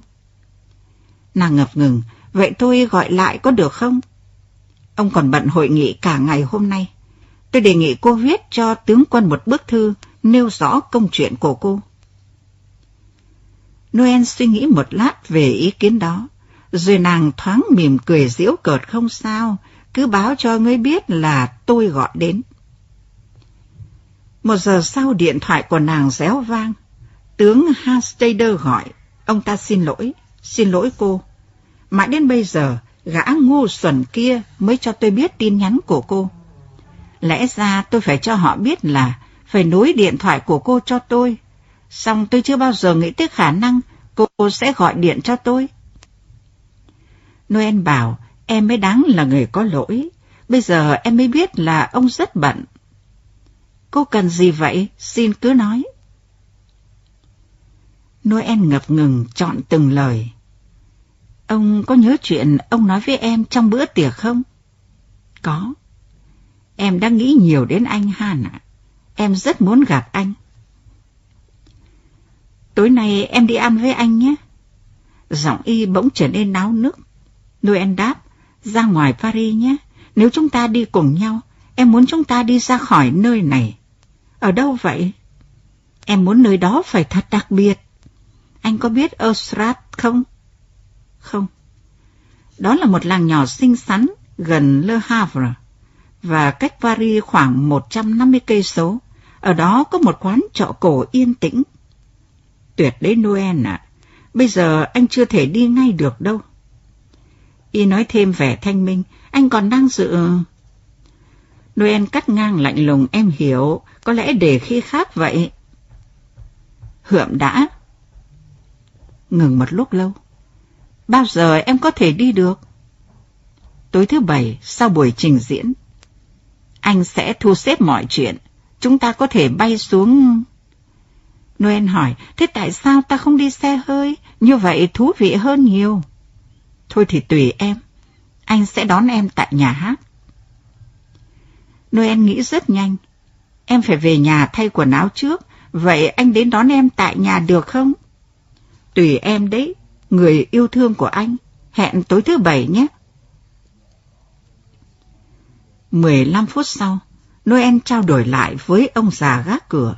Speaker 1: Nàng ngập ngừng, vậy tôi gọi lại có được không? Ông còn bận hội nghị cả ngày hôm nay. Tôi đề nghị cô viết cho tướng quân một bức thư nêu rõ công chuyện của cô. Noel suy nghĩ một lát về ý kiến đó, rồi nàng thoáng mỉm cười giễu cợt không sao, cứ báo cho ngươi biết là tôi gọi đến. Một giờ sau điện thoại của nàng réo vang. Tướng Hastader gọi, ông ta xin lỗi, xin lỗi cô. Mãi đến bây giờ, gã ngu xuẩn kia mới cho tôi biết tin nhắn của cô. Lẽ ra tôi phải cho họ biết là phải nối điện thoại của cô cho tôi. Xong tôi chưa bao giờ nghĩ tới khả năng cô sẽ gọi điện cho tôi. Noel bảo, em mới đáng là người có lỗi. Bây giờ em mới biết là ông rất bận. Cô cần gì vậy? Xin cứ nói. Noel ngập ngừng chọn từng lời. Ông có nhớ chuyện ông nói với em trong bữa tiệc không? Có. Em đã nghĩ nhiều đến anh Han ạ. Em rất muốn gặp anh. Tối nay em đi ăn với anh nhé. Giọng y bỗng trở nên náo nức. Noel đáp, ra ngoài Paris nhé. Nếu chúng ta đi cùng nhau, em muốn chúng ta đi ra khỏi nơi này. Ở đâu vậy? Em muốn nơi đó phải thật đặc biệt. Anh có biết Ostrat không? Không. Đó là một làng nhỏ xinh xắn gần Le Havre và cách Paris khoảng 150 cây số. Ở đó có một quán trọ cổ yên tĩnh. Tuyệt đấy Noel ạ. Bây giờ anh chưa thể đi ngay được đâu. Y nói thêm vẻ thanh minh, anh còn đang dự... Noel cắt ngang lạnh lùng em hiểu, có lẽ để khi khác vậy. Hượm đã. Ngừng một lúc lâu. Bao giờ em có thể đi được? Tối thứ bảy, sau buổi trình diễn, anh sẽ thu xếp mọi chuyện. Chúng ta có thể bay xuống... Noel hỏi, thế tại sao ta không đi xe hơi? Như vậy thú vị hơn nhiều. Thôi thì tùy em. Anh sẽ đón em tại nhà hát. Noel nghĩ rất nhanh. Em phải về nhà thay quần áo trước, vậy anh đến đón em tại nhà được không? Tùy em đấy, người yêu thương của anh. Hẹn tối thứ bảy nhé. 15 phút sau, Noel trao đổi lại với ông già gác cửa.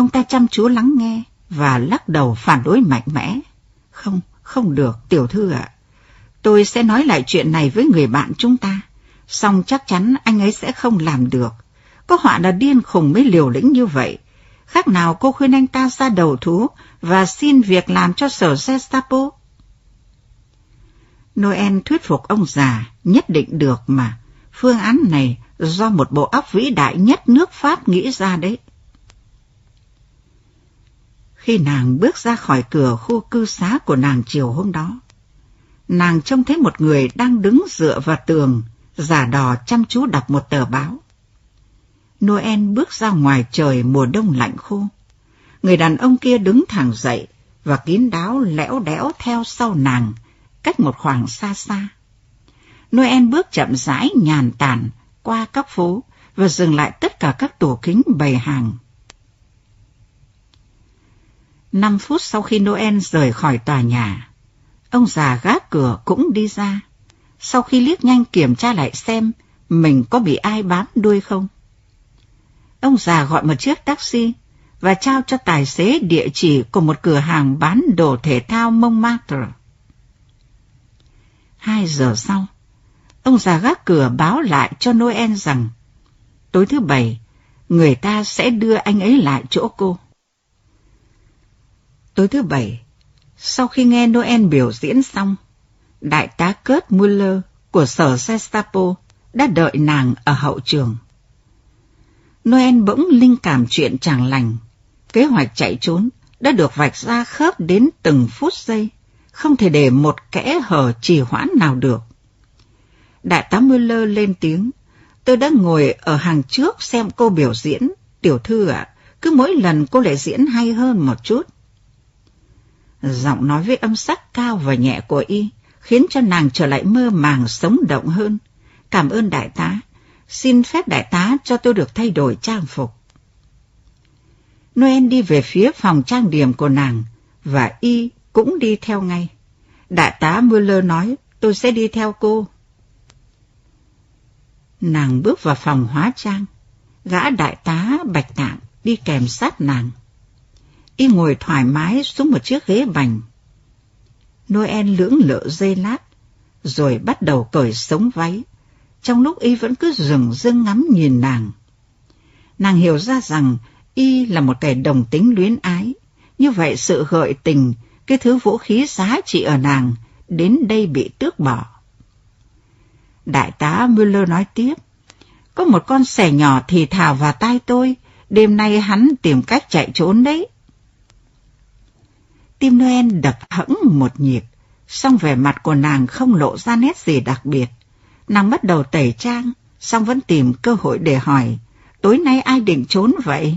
Speaker 1: Ông ta chăm chú lắng nghe và lắc đầu phản đối mạnh mẽ. Không, không được, tiểu thư ạ. Tôi sẽ nói lại chuyện này với người bạn chúng ta. Xong chắc chắn anh ấy sẽ không làm được. Có họa là điên khùng mới liều lĩnh như vậy. Khác nào cô khuyên anh ta ra đầu thú và xin việc làm cho sở Gestapo. Noel thuyết phục ông già nhất định được mà. Phương án này do một bộ óc vĩ đại nhất nước Pháp nghĩ ra đấy. Khi nàng bước ra khỏi cửa khu cư xá của nàng chiều hôm đó, nàng trông thấy một người đang đứng dựa vào tường, giả đò chăm chú đọc một tờ báo. Noel bước ra ngoài trời mùa đông lạnh khô. Người đàn ông kia đứng thẳng dậy và kín đáo lẽo đẽo theo sau nàng, cách một khoảng xa xa. Noel bước chậm rãi nhàn tản qua các phố và dừng lại tất cả các tủ kính bày hàng. Năm phút sau khi Noel rời khỏi tòa nhà, ông già gác cửa cũng đi ra. Sau khi liếc nhanh kiểm tra lại xem mình có bị ai bám đuôi không. Ông già gọi một chiếc taxi và trao cho tài xế địa chỉ của một cửa hàng bán đồ thể thao Montmartre. Hai giờ sau, ông già gác cửa báo lại cho Noel rằng tối thứ bảy người ta sẽ đưa anh ấy lại chỗ cô. Tối thứ bảy, sau khi nghe Noel biểu diễn xong, đại tá Kurt Muller của sở Gestapo đã đợi nàng ở hậu trường. Noel bỗng linh cảm chuyện chẳng lành. Kế hoạch chạy trốn đã được vạch ra khớp đến từng phút giây, không thể để một kẽ hở trì hoãn nào được. Đại tá Müller lên tiếng, tôi đã ngồi ở hàng trước xem cô biểu diễn. Tiểu thư ạ, cứ mỗi lần cô lại diễn hay hơn một chút. Giọng nói với âm sắc cao và nhẹ của y khiến cho nàng trở lại mơ màng sống động hơn. Cảm ơn đại tá, xin phép đại tá cho tôi được thay đổi trang phục. Noel đi về phía phòng trang điểm của nàng và y cũng đi theo ngay. Đại tá Müller nói tôi sẽ đi theo cô. Nàng bước vào phòng hóa trang. Gã đại tá bạch tạng đi kèm sát nàng. Y ngồi thoải mái xuống một chiếc ghế bành. Noel lưỡng lự dây lát, rồi bắt đầu cởi sống váy. Trong lúc Y vẫn cứ dừng dưng ngắm nhìn nàng. Nàng hiểu ra rằng Y là một kẻ đồng tính luyến ái. Như vậy sự gợi tình, cái thứ vũ khí giá trị ở nàng, đến đây bị tước bỏ. Đại tá Müller nói tiếp. Có một con sẻ nhỏ thì thào vào tai tôi, đêm nay hắn tìm cách chạy trốn đấy. Tim Noel đập hẫng một nhịp, song vẻ mặt của nàng không lộ ra nét gì đặc biệt. Nàng bắt đầu tẩy trang, song vẫn tìm cơ hội để hỏi, tối nay ai định trốn vậy?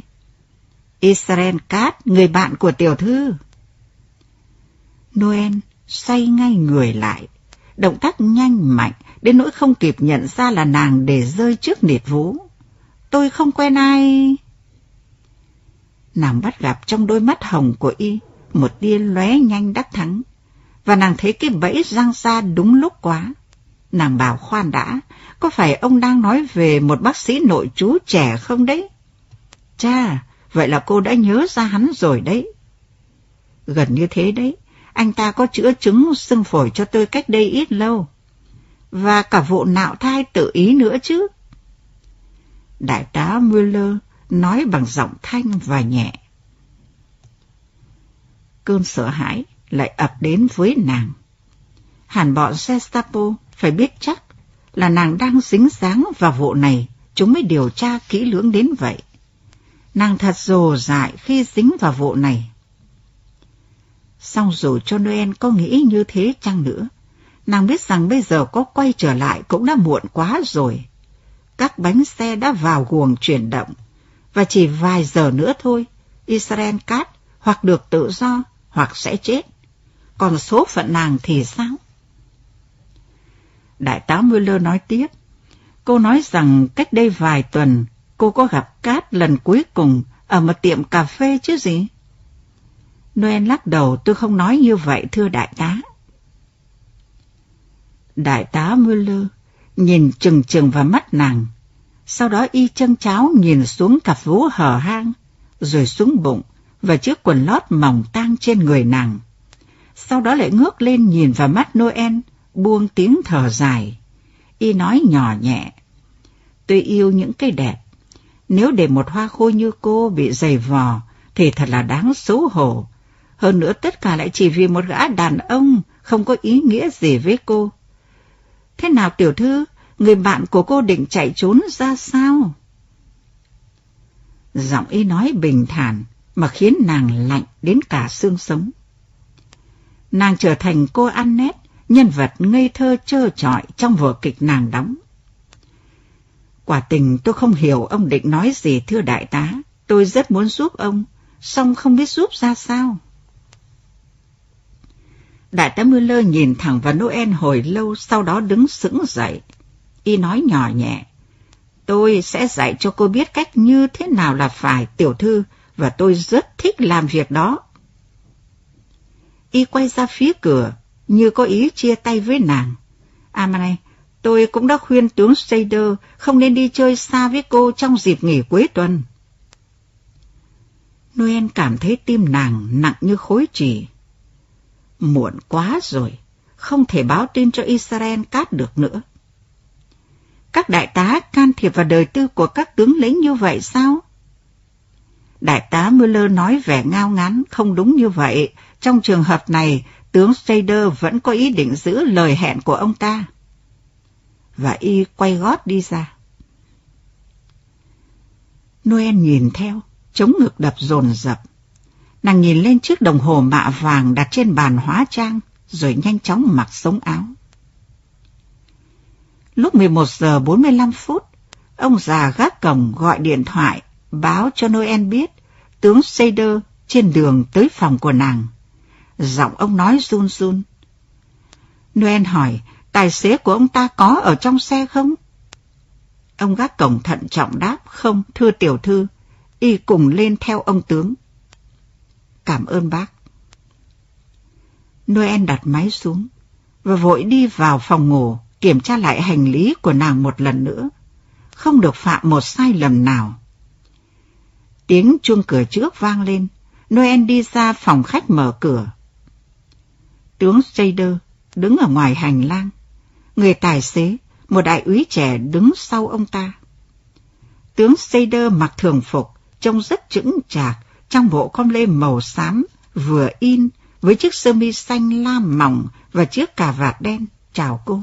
Speaker 1: Israel Cat, người bạn của tiểu thư. Noel xoay ngay người lại, động tác nhanh mạnh, đến nỗi không kịp nhận ra là nàng để rơi trước nịt vũ. Tôi không quen ai. Nàng bắt gặp trong đôi mắt hồng của y một tia lóe nhanh đắc thắng, và nàng thấy cái bẫy răng ra đúng lúc quá. Nàng bảo khoan đã, có phải ông đang nói về một bác sĩ nội chú trẻ không đấy? Cha, vậy là cô đã nhớ ra hắn rồi đấy. Gần như thế đấy, anh ta có chữa chứng sưng phổi cho tôi cách đây ít lâu. Và cả vụ nạo thai tự ý nữa chứ. Đại tá Müller nói bằng giọng thanh và nhẹ cơn sợ hãi lại ập đến với nàng. Hẳn bọn Gestapo phải biết chắc là nàng đang dính dáng vào vụ này, chúng mới điều tra kỹ lưỡng đến vậy. Nàng thật rồ dại khi dính vào vụ này. Xong dù cho Noel có nghĩ như thế chăng nữa, nàng biết rằng bây giờ có quay trở lại cũng đã muộn quá rồi. Các bánh xe đã vào guồng chuyển động, và chỉ vài giờ nữa thôi, Israel Cát hoặc được tự do hoặc sẽ chết. Còn số phận nàng thì sao? Đại tá Müller nói tiếp. Cô nói rằng cách đây vài tuần cô có gặp Cát lần cuối cùng ở một tiệm cà phê chứ gì? Noel lắc đầu tôi không nói như vậy thưa đại tá. Đại tá Müller nhìn chừng chừng vào mắt nàng, sau đó y chân cháo nhìn xuống cặp vú hở hang, rồi xuống bụng và chiếc quần lót mỏng tang trên người nàng. Sau đó lại ngước lên nhìn vào mắt Noel, buông tiếng thở dài. Y nói nhỏ nhẹ, tôi yêu những cây đẹp. Nếu để một hoa khôi như cô bị dày vò, thì thật là đáng xấu hổ. Hơn nữa tất cả lại chỉ vì một gã đàn ông không có ý nghĩa gì với cô. Thế nào tiểu thư, người bạn của cô định chạy trốn ra sao? Giọng y nói bình thản mà khiến nàng lạnh đến cả xương sống. Nàng trở thành cô Annette, nhân vật ngây thơ trơ trọi trong vở kịch nàng đóng. Quả tình tôi không hiểu ông định nói gì thưa đại tá. Tôi rất muốn giúp ông, song không biết giúp ra sao. Đại tá Müller nhìn thẳng vào Noel hồi lâu, sau đó đứng sững dậy. Y nói nhỏ nhẹ. Tôi sẽ dạy cho cô biết cách như thế nào là phải, tiểu thư, và tôi rất thích làm việc đó. Y quay ra phía cửa, như có ý chia tay với nàng. À mà này, tôi cũng đã khuyên tướng Sader không nên đi chơi xa với cô trong dịp nghỉ cuối tuần. Noel cảm thấy tim nàng nặng như khối chỉ. Muộn quá rồi, không thể báo tin cho Israel cát được nữa. Các đại tá can thiệp vào đời tư của các tướng lĩnh như vậy sao? Đại tá Müller nói vẻ ngao ngán, không đúng như vậy. Trong trường hợp này, tướng Strader vẫn có ý định giữ lời hẹn của ông ta. Và y quay gót đi ra. Noel nhìn theo, chống ngực đập dồn dập. Nàng nhìn lên chiếc đồng hồ mạ vàng đặt trên bàn hóa trang, rồi nhanh chóng mặc sống áo. Lúc 11 giờ 45 phút, ông già gác cổng gọi điện thoại báo cho Noel biết tướng Seder trên đường tới phòng của nàng. Giọng ông nói run run. Noel hỏi, tài xế của ông ta có ở trong xe không? Ông gác cổng thận trọng đáp, không, thưa tiểu thư, y cùng lên theo ông tướng. Cảm ơn bác. Noel đặt máy xuống và vội đi vào phòng ngủ kiểm tra lại hành lý của nàng một lần nữa. Không được phạm một sai lầm nào. Tiếng chuông cửa trước vang lên. Noel đi ra phòng khách mở cửa. Tướng Jader đứng ở ngoài hành lang. Người tài xế, một đại úy trẻ đứng sau ông ta. Tướng Jader mặc thường phục, trông rất chững chạc trong bộ con lê màu xám vừa in với chiếc sơ mi xanh lam mỏng và chiếc cà vạt đen. Chào cô.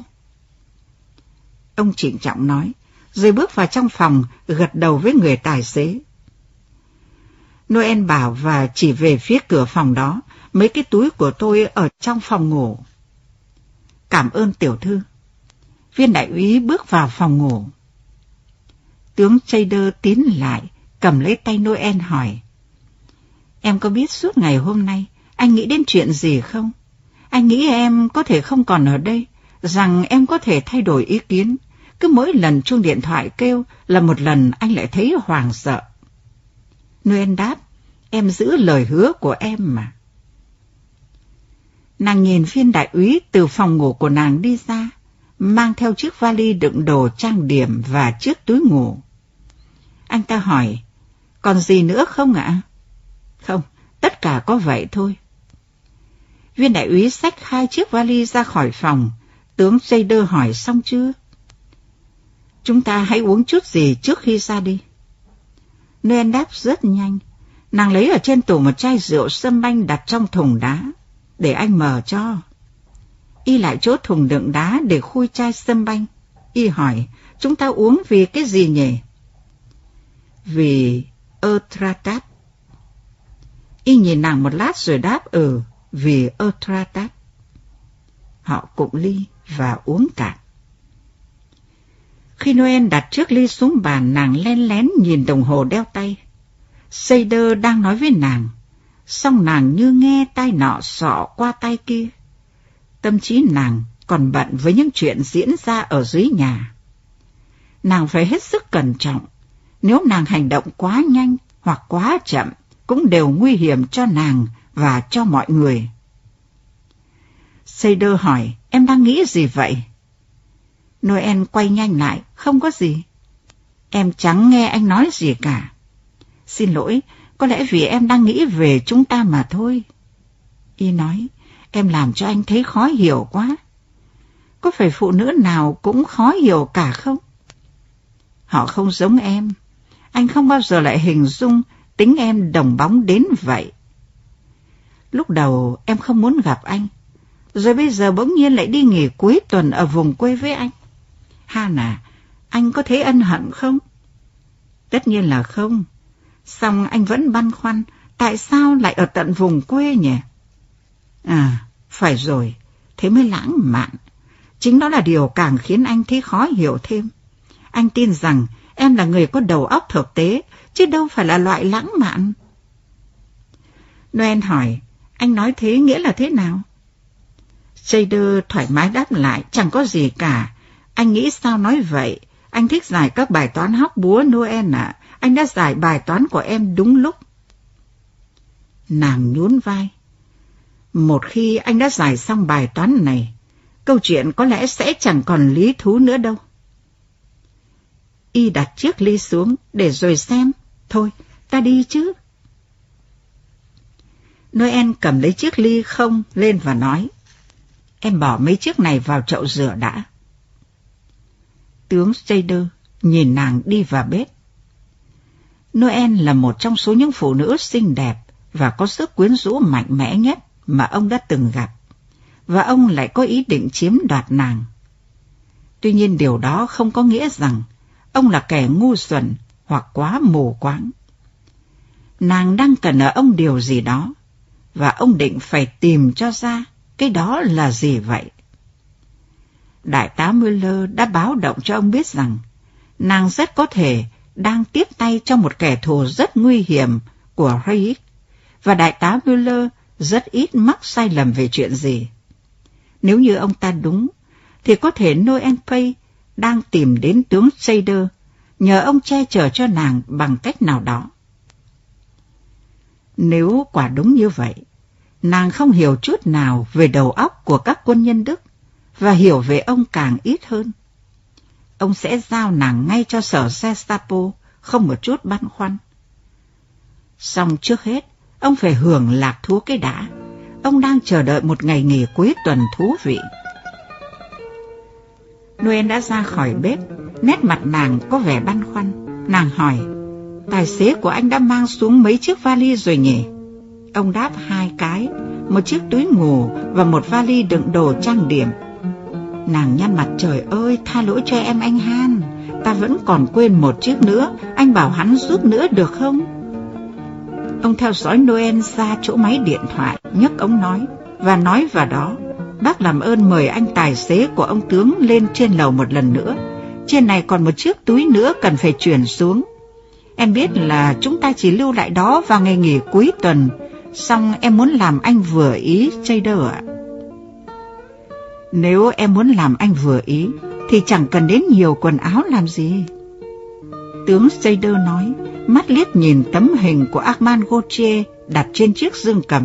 Speaker 1: Ông trịnh trọng nói, rồi bước vào trong phòng gật đầu với người tài xế. Noel bảo và chỉ về phía cửa phòng đó, mấy cái túi của tôi ở trong phòng ngủ. Cảm ơn tiểu thư. Viên đại úy bước vào phòng ngủ. Tướng Trader tiến lại, cầm lấy tay Noel hỏi. Em có biết suốt ngày hôm nay anh nghĩ đến chuyện gì không? Anh nghĩ em có thể không còn ở đây, rằng em có thể thay đổi ý kiến. Cứ mỗi lần chuông điện thoại kêu là một lần anh lại thấy hoàng sợ. Noel đáp, em giữ lời hứa của em mà. Nàng nhìn viên đại úy từ phòng ngủ của nàng đi ra, mang theo chiếc vali đựng đồ trang điểm và chiếc túi ngủ. Anh ta hỏi, còn gì nữa không ạ? Không, tất cả có vậy thôi. Viên đại úy xách hai chiếc vali ra khỏi phòng, tướng Jader hỏi xong chưa? Chúng ta hãy uống chút gì trước khi ra đi nên đáp rất nhanh. Nàng lấy ở trên tủ một chai rượu sâm banh đặt trong thùng đá, để anh mở cho. Y lại chốt thùng đựng đá để khui chai sâm banh. Y hỏi, chúng ta uống vì cái gì nhỉ? Vì Eutratat. Y nhìn nàng một lát rồi đáp ừ, vì Eutratat. Họ cũng ly và uống cạn. Khi Noel đặt chiếc ly xuống bàn, nàng len lén nhìn đồng hồ đeo tay. Seder đang nói với nàng, song nàng như nghe tai nọ sọ qua tai kia. Tâm trí nàng còn bận với những chuyện diễn ra ở dưới nhà. Nàng phải hết sức cẩn trọng, Nếu nàng hành động quá nhanh hoặc quá chậm, cũng đều nguy hiểm cho nàng và cho mọi người. Seder hỏi, em đang nghĩ gì vậy? Noel quay nhanh lại, không có gì. Em chẳng nghe anh nói gì cả. Xin lỗi, có lẽ vì em đang nghĩ về chúng ta mà thôi. Y nói, em làm cho anh thấy khó hiểu quá. Có phải phụ nữ nào cũng khó hiểu cả không? Họ không giống em. Anh không bao giờ lại hình dung tính em đồng bóng đến vậy. Lúc đầu em không muốn gặp anh, rồi bây giờ bỗng nhiên lại đi nghỉ cuối tuần ở vùng quê với anh. Hana, anh có thấy ân hận không? Tất nhiên là không. Xong anh vẫn băn khoăn, tại sao lại ở tận vùng quê nhỉ? À, phải rồi, thế mới lãng mạn. Chính đó là điều càng khiến anh thấy khó hiểu thêm. Anh tin rằng em là người có đầu óc thực tế, chứ đâu phải là loại lãng mạn. Noel hỏi, anh nói thế nghĩa là thế nào? Shader thoải mái đáp lại, chẳng có gì cả. Anh nghĩ sao nói vậy? Anh thích giải các bài toán hóc búa Noel ạ. Anh đã giải bài toán của em đúng lúc. Nàng nhún vai. Một khi anh đã giải xong bài toán này, câu chuyện có lẽ sẽ chẳng còn lý thú nữa đâu. Y đặt chiếc ly xuống để rồi xem. Thôi, ta đi chứ. Noel cầm lấy chiếc ly không lên và nói. Em bỏ mấy chiếc này vào chậu rửa đã. Tướng Jader nhìn nàng đi vào bếp. Noel là một trong số những phụ nữ xinh đẹp và có sức quyến rũ mạnh mẽ nhất mà ông đã từng gặp, và ông lại có ý định chiếm đoạt nàng. Tuy nhiên điều đó không có nghĩa rằng ông là kẻ ngu xuẩn hoặc quá mù quáng. Nàng đang cần ở ông điều gì đó, và ông định phải tìm cho ra cái đó là gì vậy. Đại tá Müller đã báo động cho ông biết rằng nàng rất có thể đang tiếp tay cho một kẻ thù rất nguy hiểm của Reich, và đại tá Müller rất ít mắc sai lầm về chuyện gì. Nếu như ông ta đúng, thì có thể Noel Pay đang tìm đến tướng Sader nhờ ông che chở cho nàng bằng cách nào đó. Nếu quả đúng như vậy, nàng không hiểu chút nào về đầu óc của các quân nhân Đức và hiểu về ông càng ít hơn. Ông sẽ giao nàng ngay cho sở Gestapo, không một chút băn khoăn. Xong trước hết, ông phải hưởng lạc thú cái đã. Ông đang chờ đợi một ngày nghỉ cuối tuần thú vị. Noel đã ra khỏi bếp, nét mặt nàng có vẻ băn khoăn. Nàng hỏi, tài xế của anh đã mang xuống mấy chiếc vali rồi nhỉ? Ông đáp hai cái, một chiếc túi ngủ và một vali đựng đồ trang điểm. Nàng nhăn mặt trời ơi, tha lỗi cho em anh Han, ta vẫn còn quên một chiếc nữa, anh bảo hắn giúp nữa được không? Ông theo dõi Noel ra chỗ máy điện thoại, nhấc ống nói, và nói vào đó, bác làm ơn mời anh tài xế của ông tướng lên trên lầu một lần nữa. Trên này còn một chiếc túi nữa cần phải chuyển xuống. Em biết là chúng ta chỉ lưu lại đó vào ngày nghỉ cuối tuần, xong em muốn làm anh vừa ý, Trader ạ. Nếu em muốn làm anh vừa ý, thì chẳng cần đến nhiều quần áo làm gì. Tướng Seder nói, mắt liếc nhìn tấm hình của Armand Gauthier đặt trên chiếc dương cầm.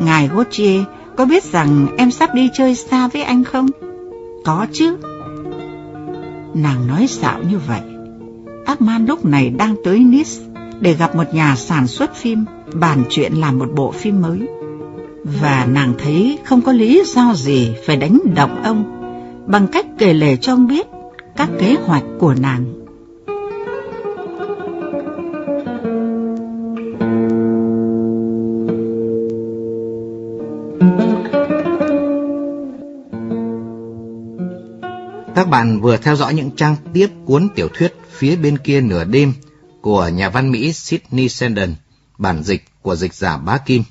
Speaker 1: Ngài Gauthier có biết rằng em sắp đi chơi xa với anh không? Có chứ. Nàng nói xạo như vậy. Armand lúc này đang tới Nice để gặp một nhà sản xuất phim bàn chuyện làm một bộ phim mới. Và nàng thấy không có lý do gì phải đánh động ông bằng cách kể lể cho ông biết các kế hoạch của nàng.
Speaker 2: Các bạn vừa theo dõi những trang tiếp cuốn tiểu thuyết Phía bên kia nửa đêm của nhà văn Mỹ Sidney Sheldon, bản dịch của dịch giả Bá Kim.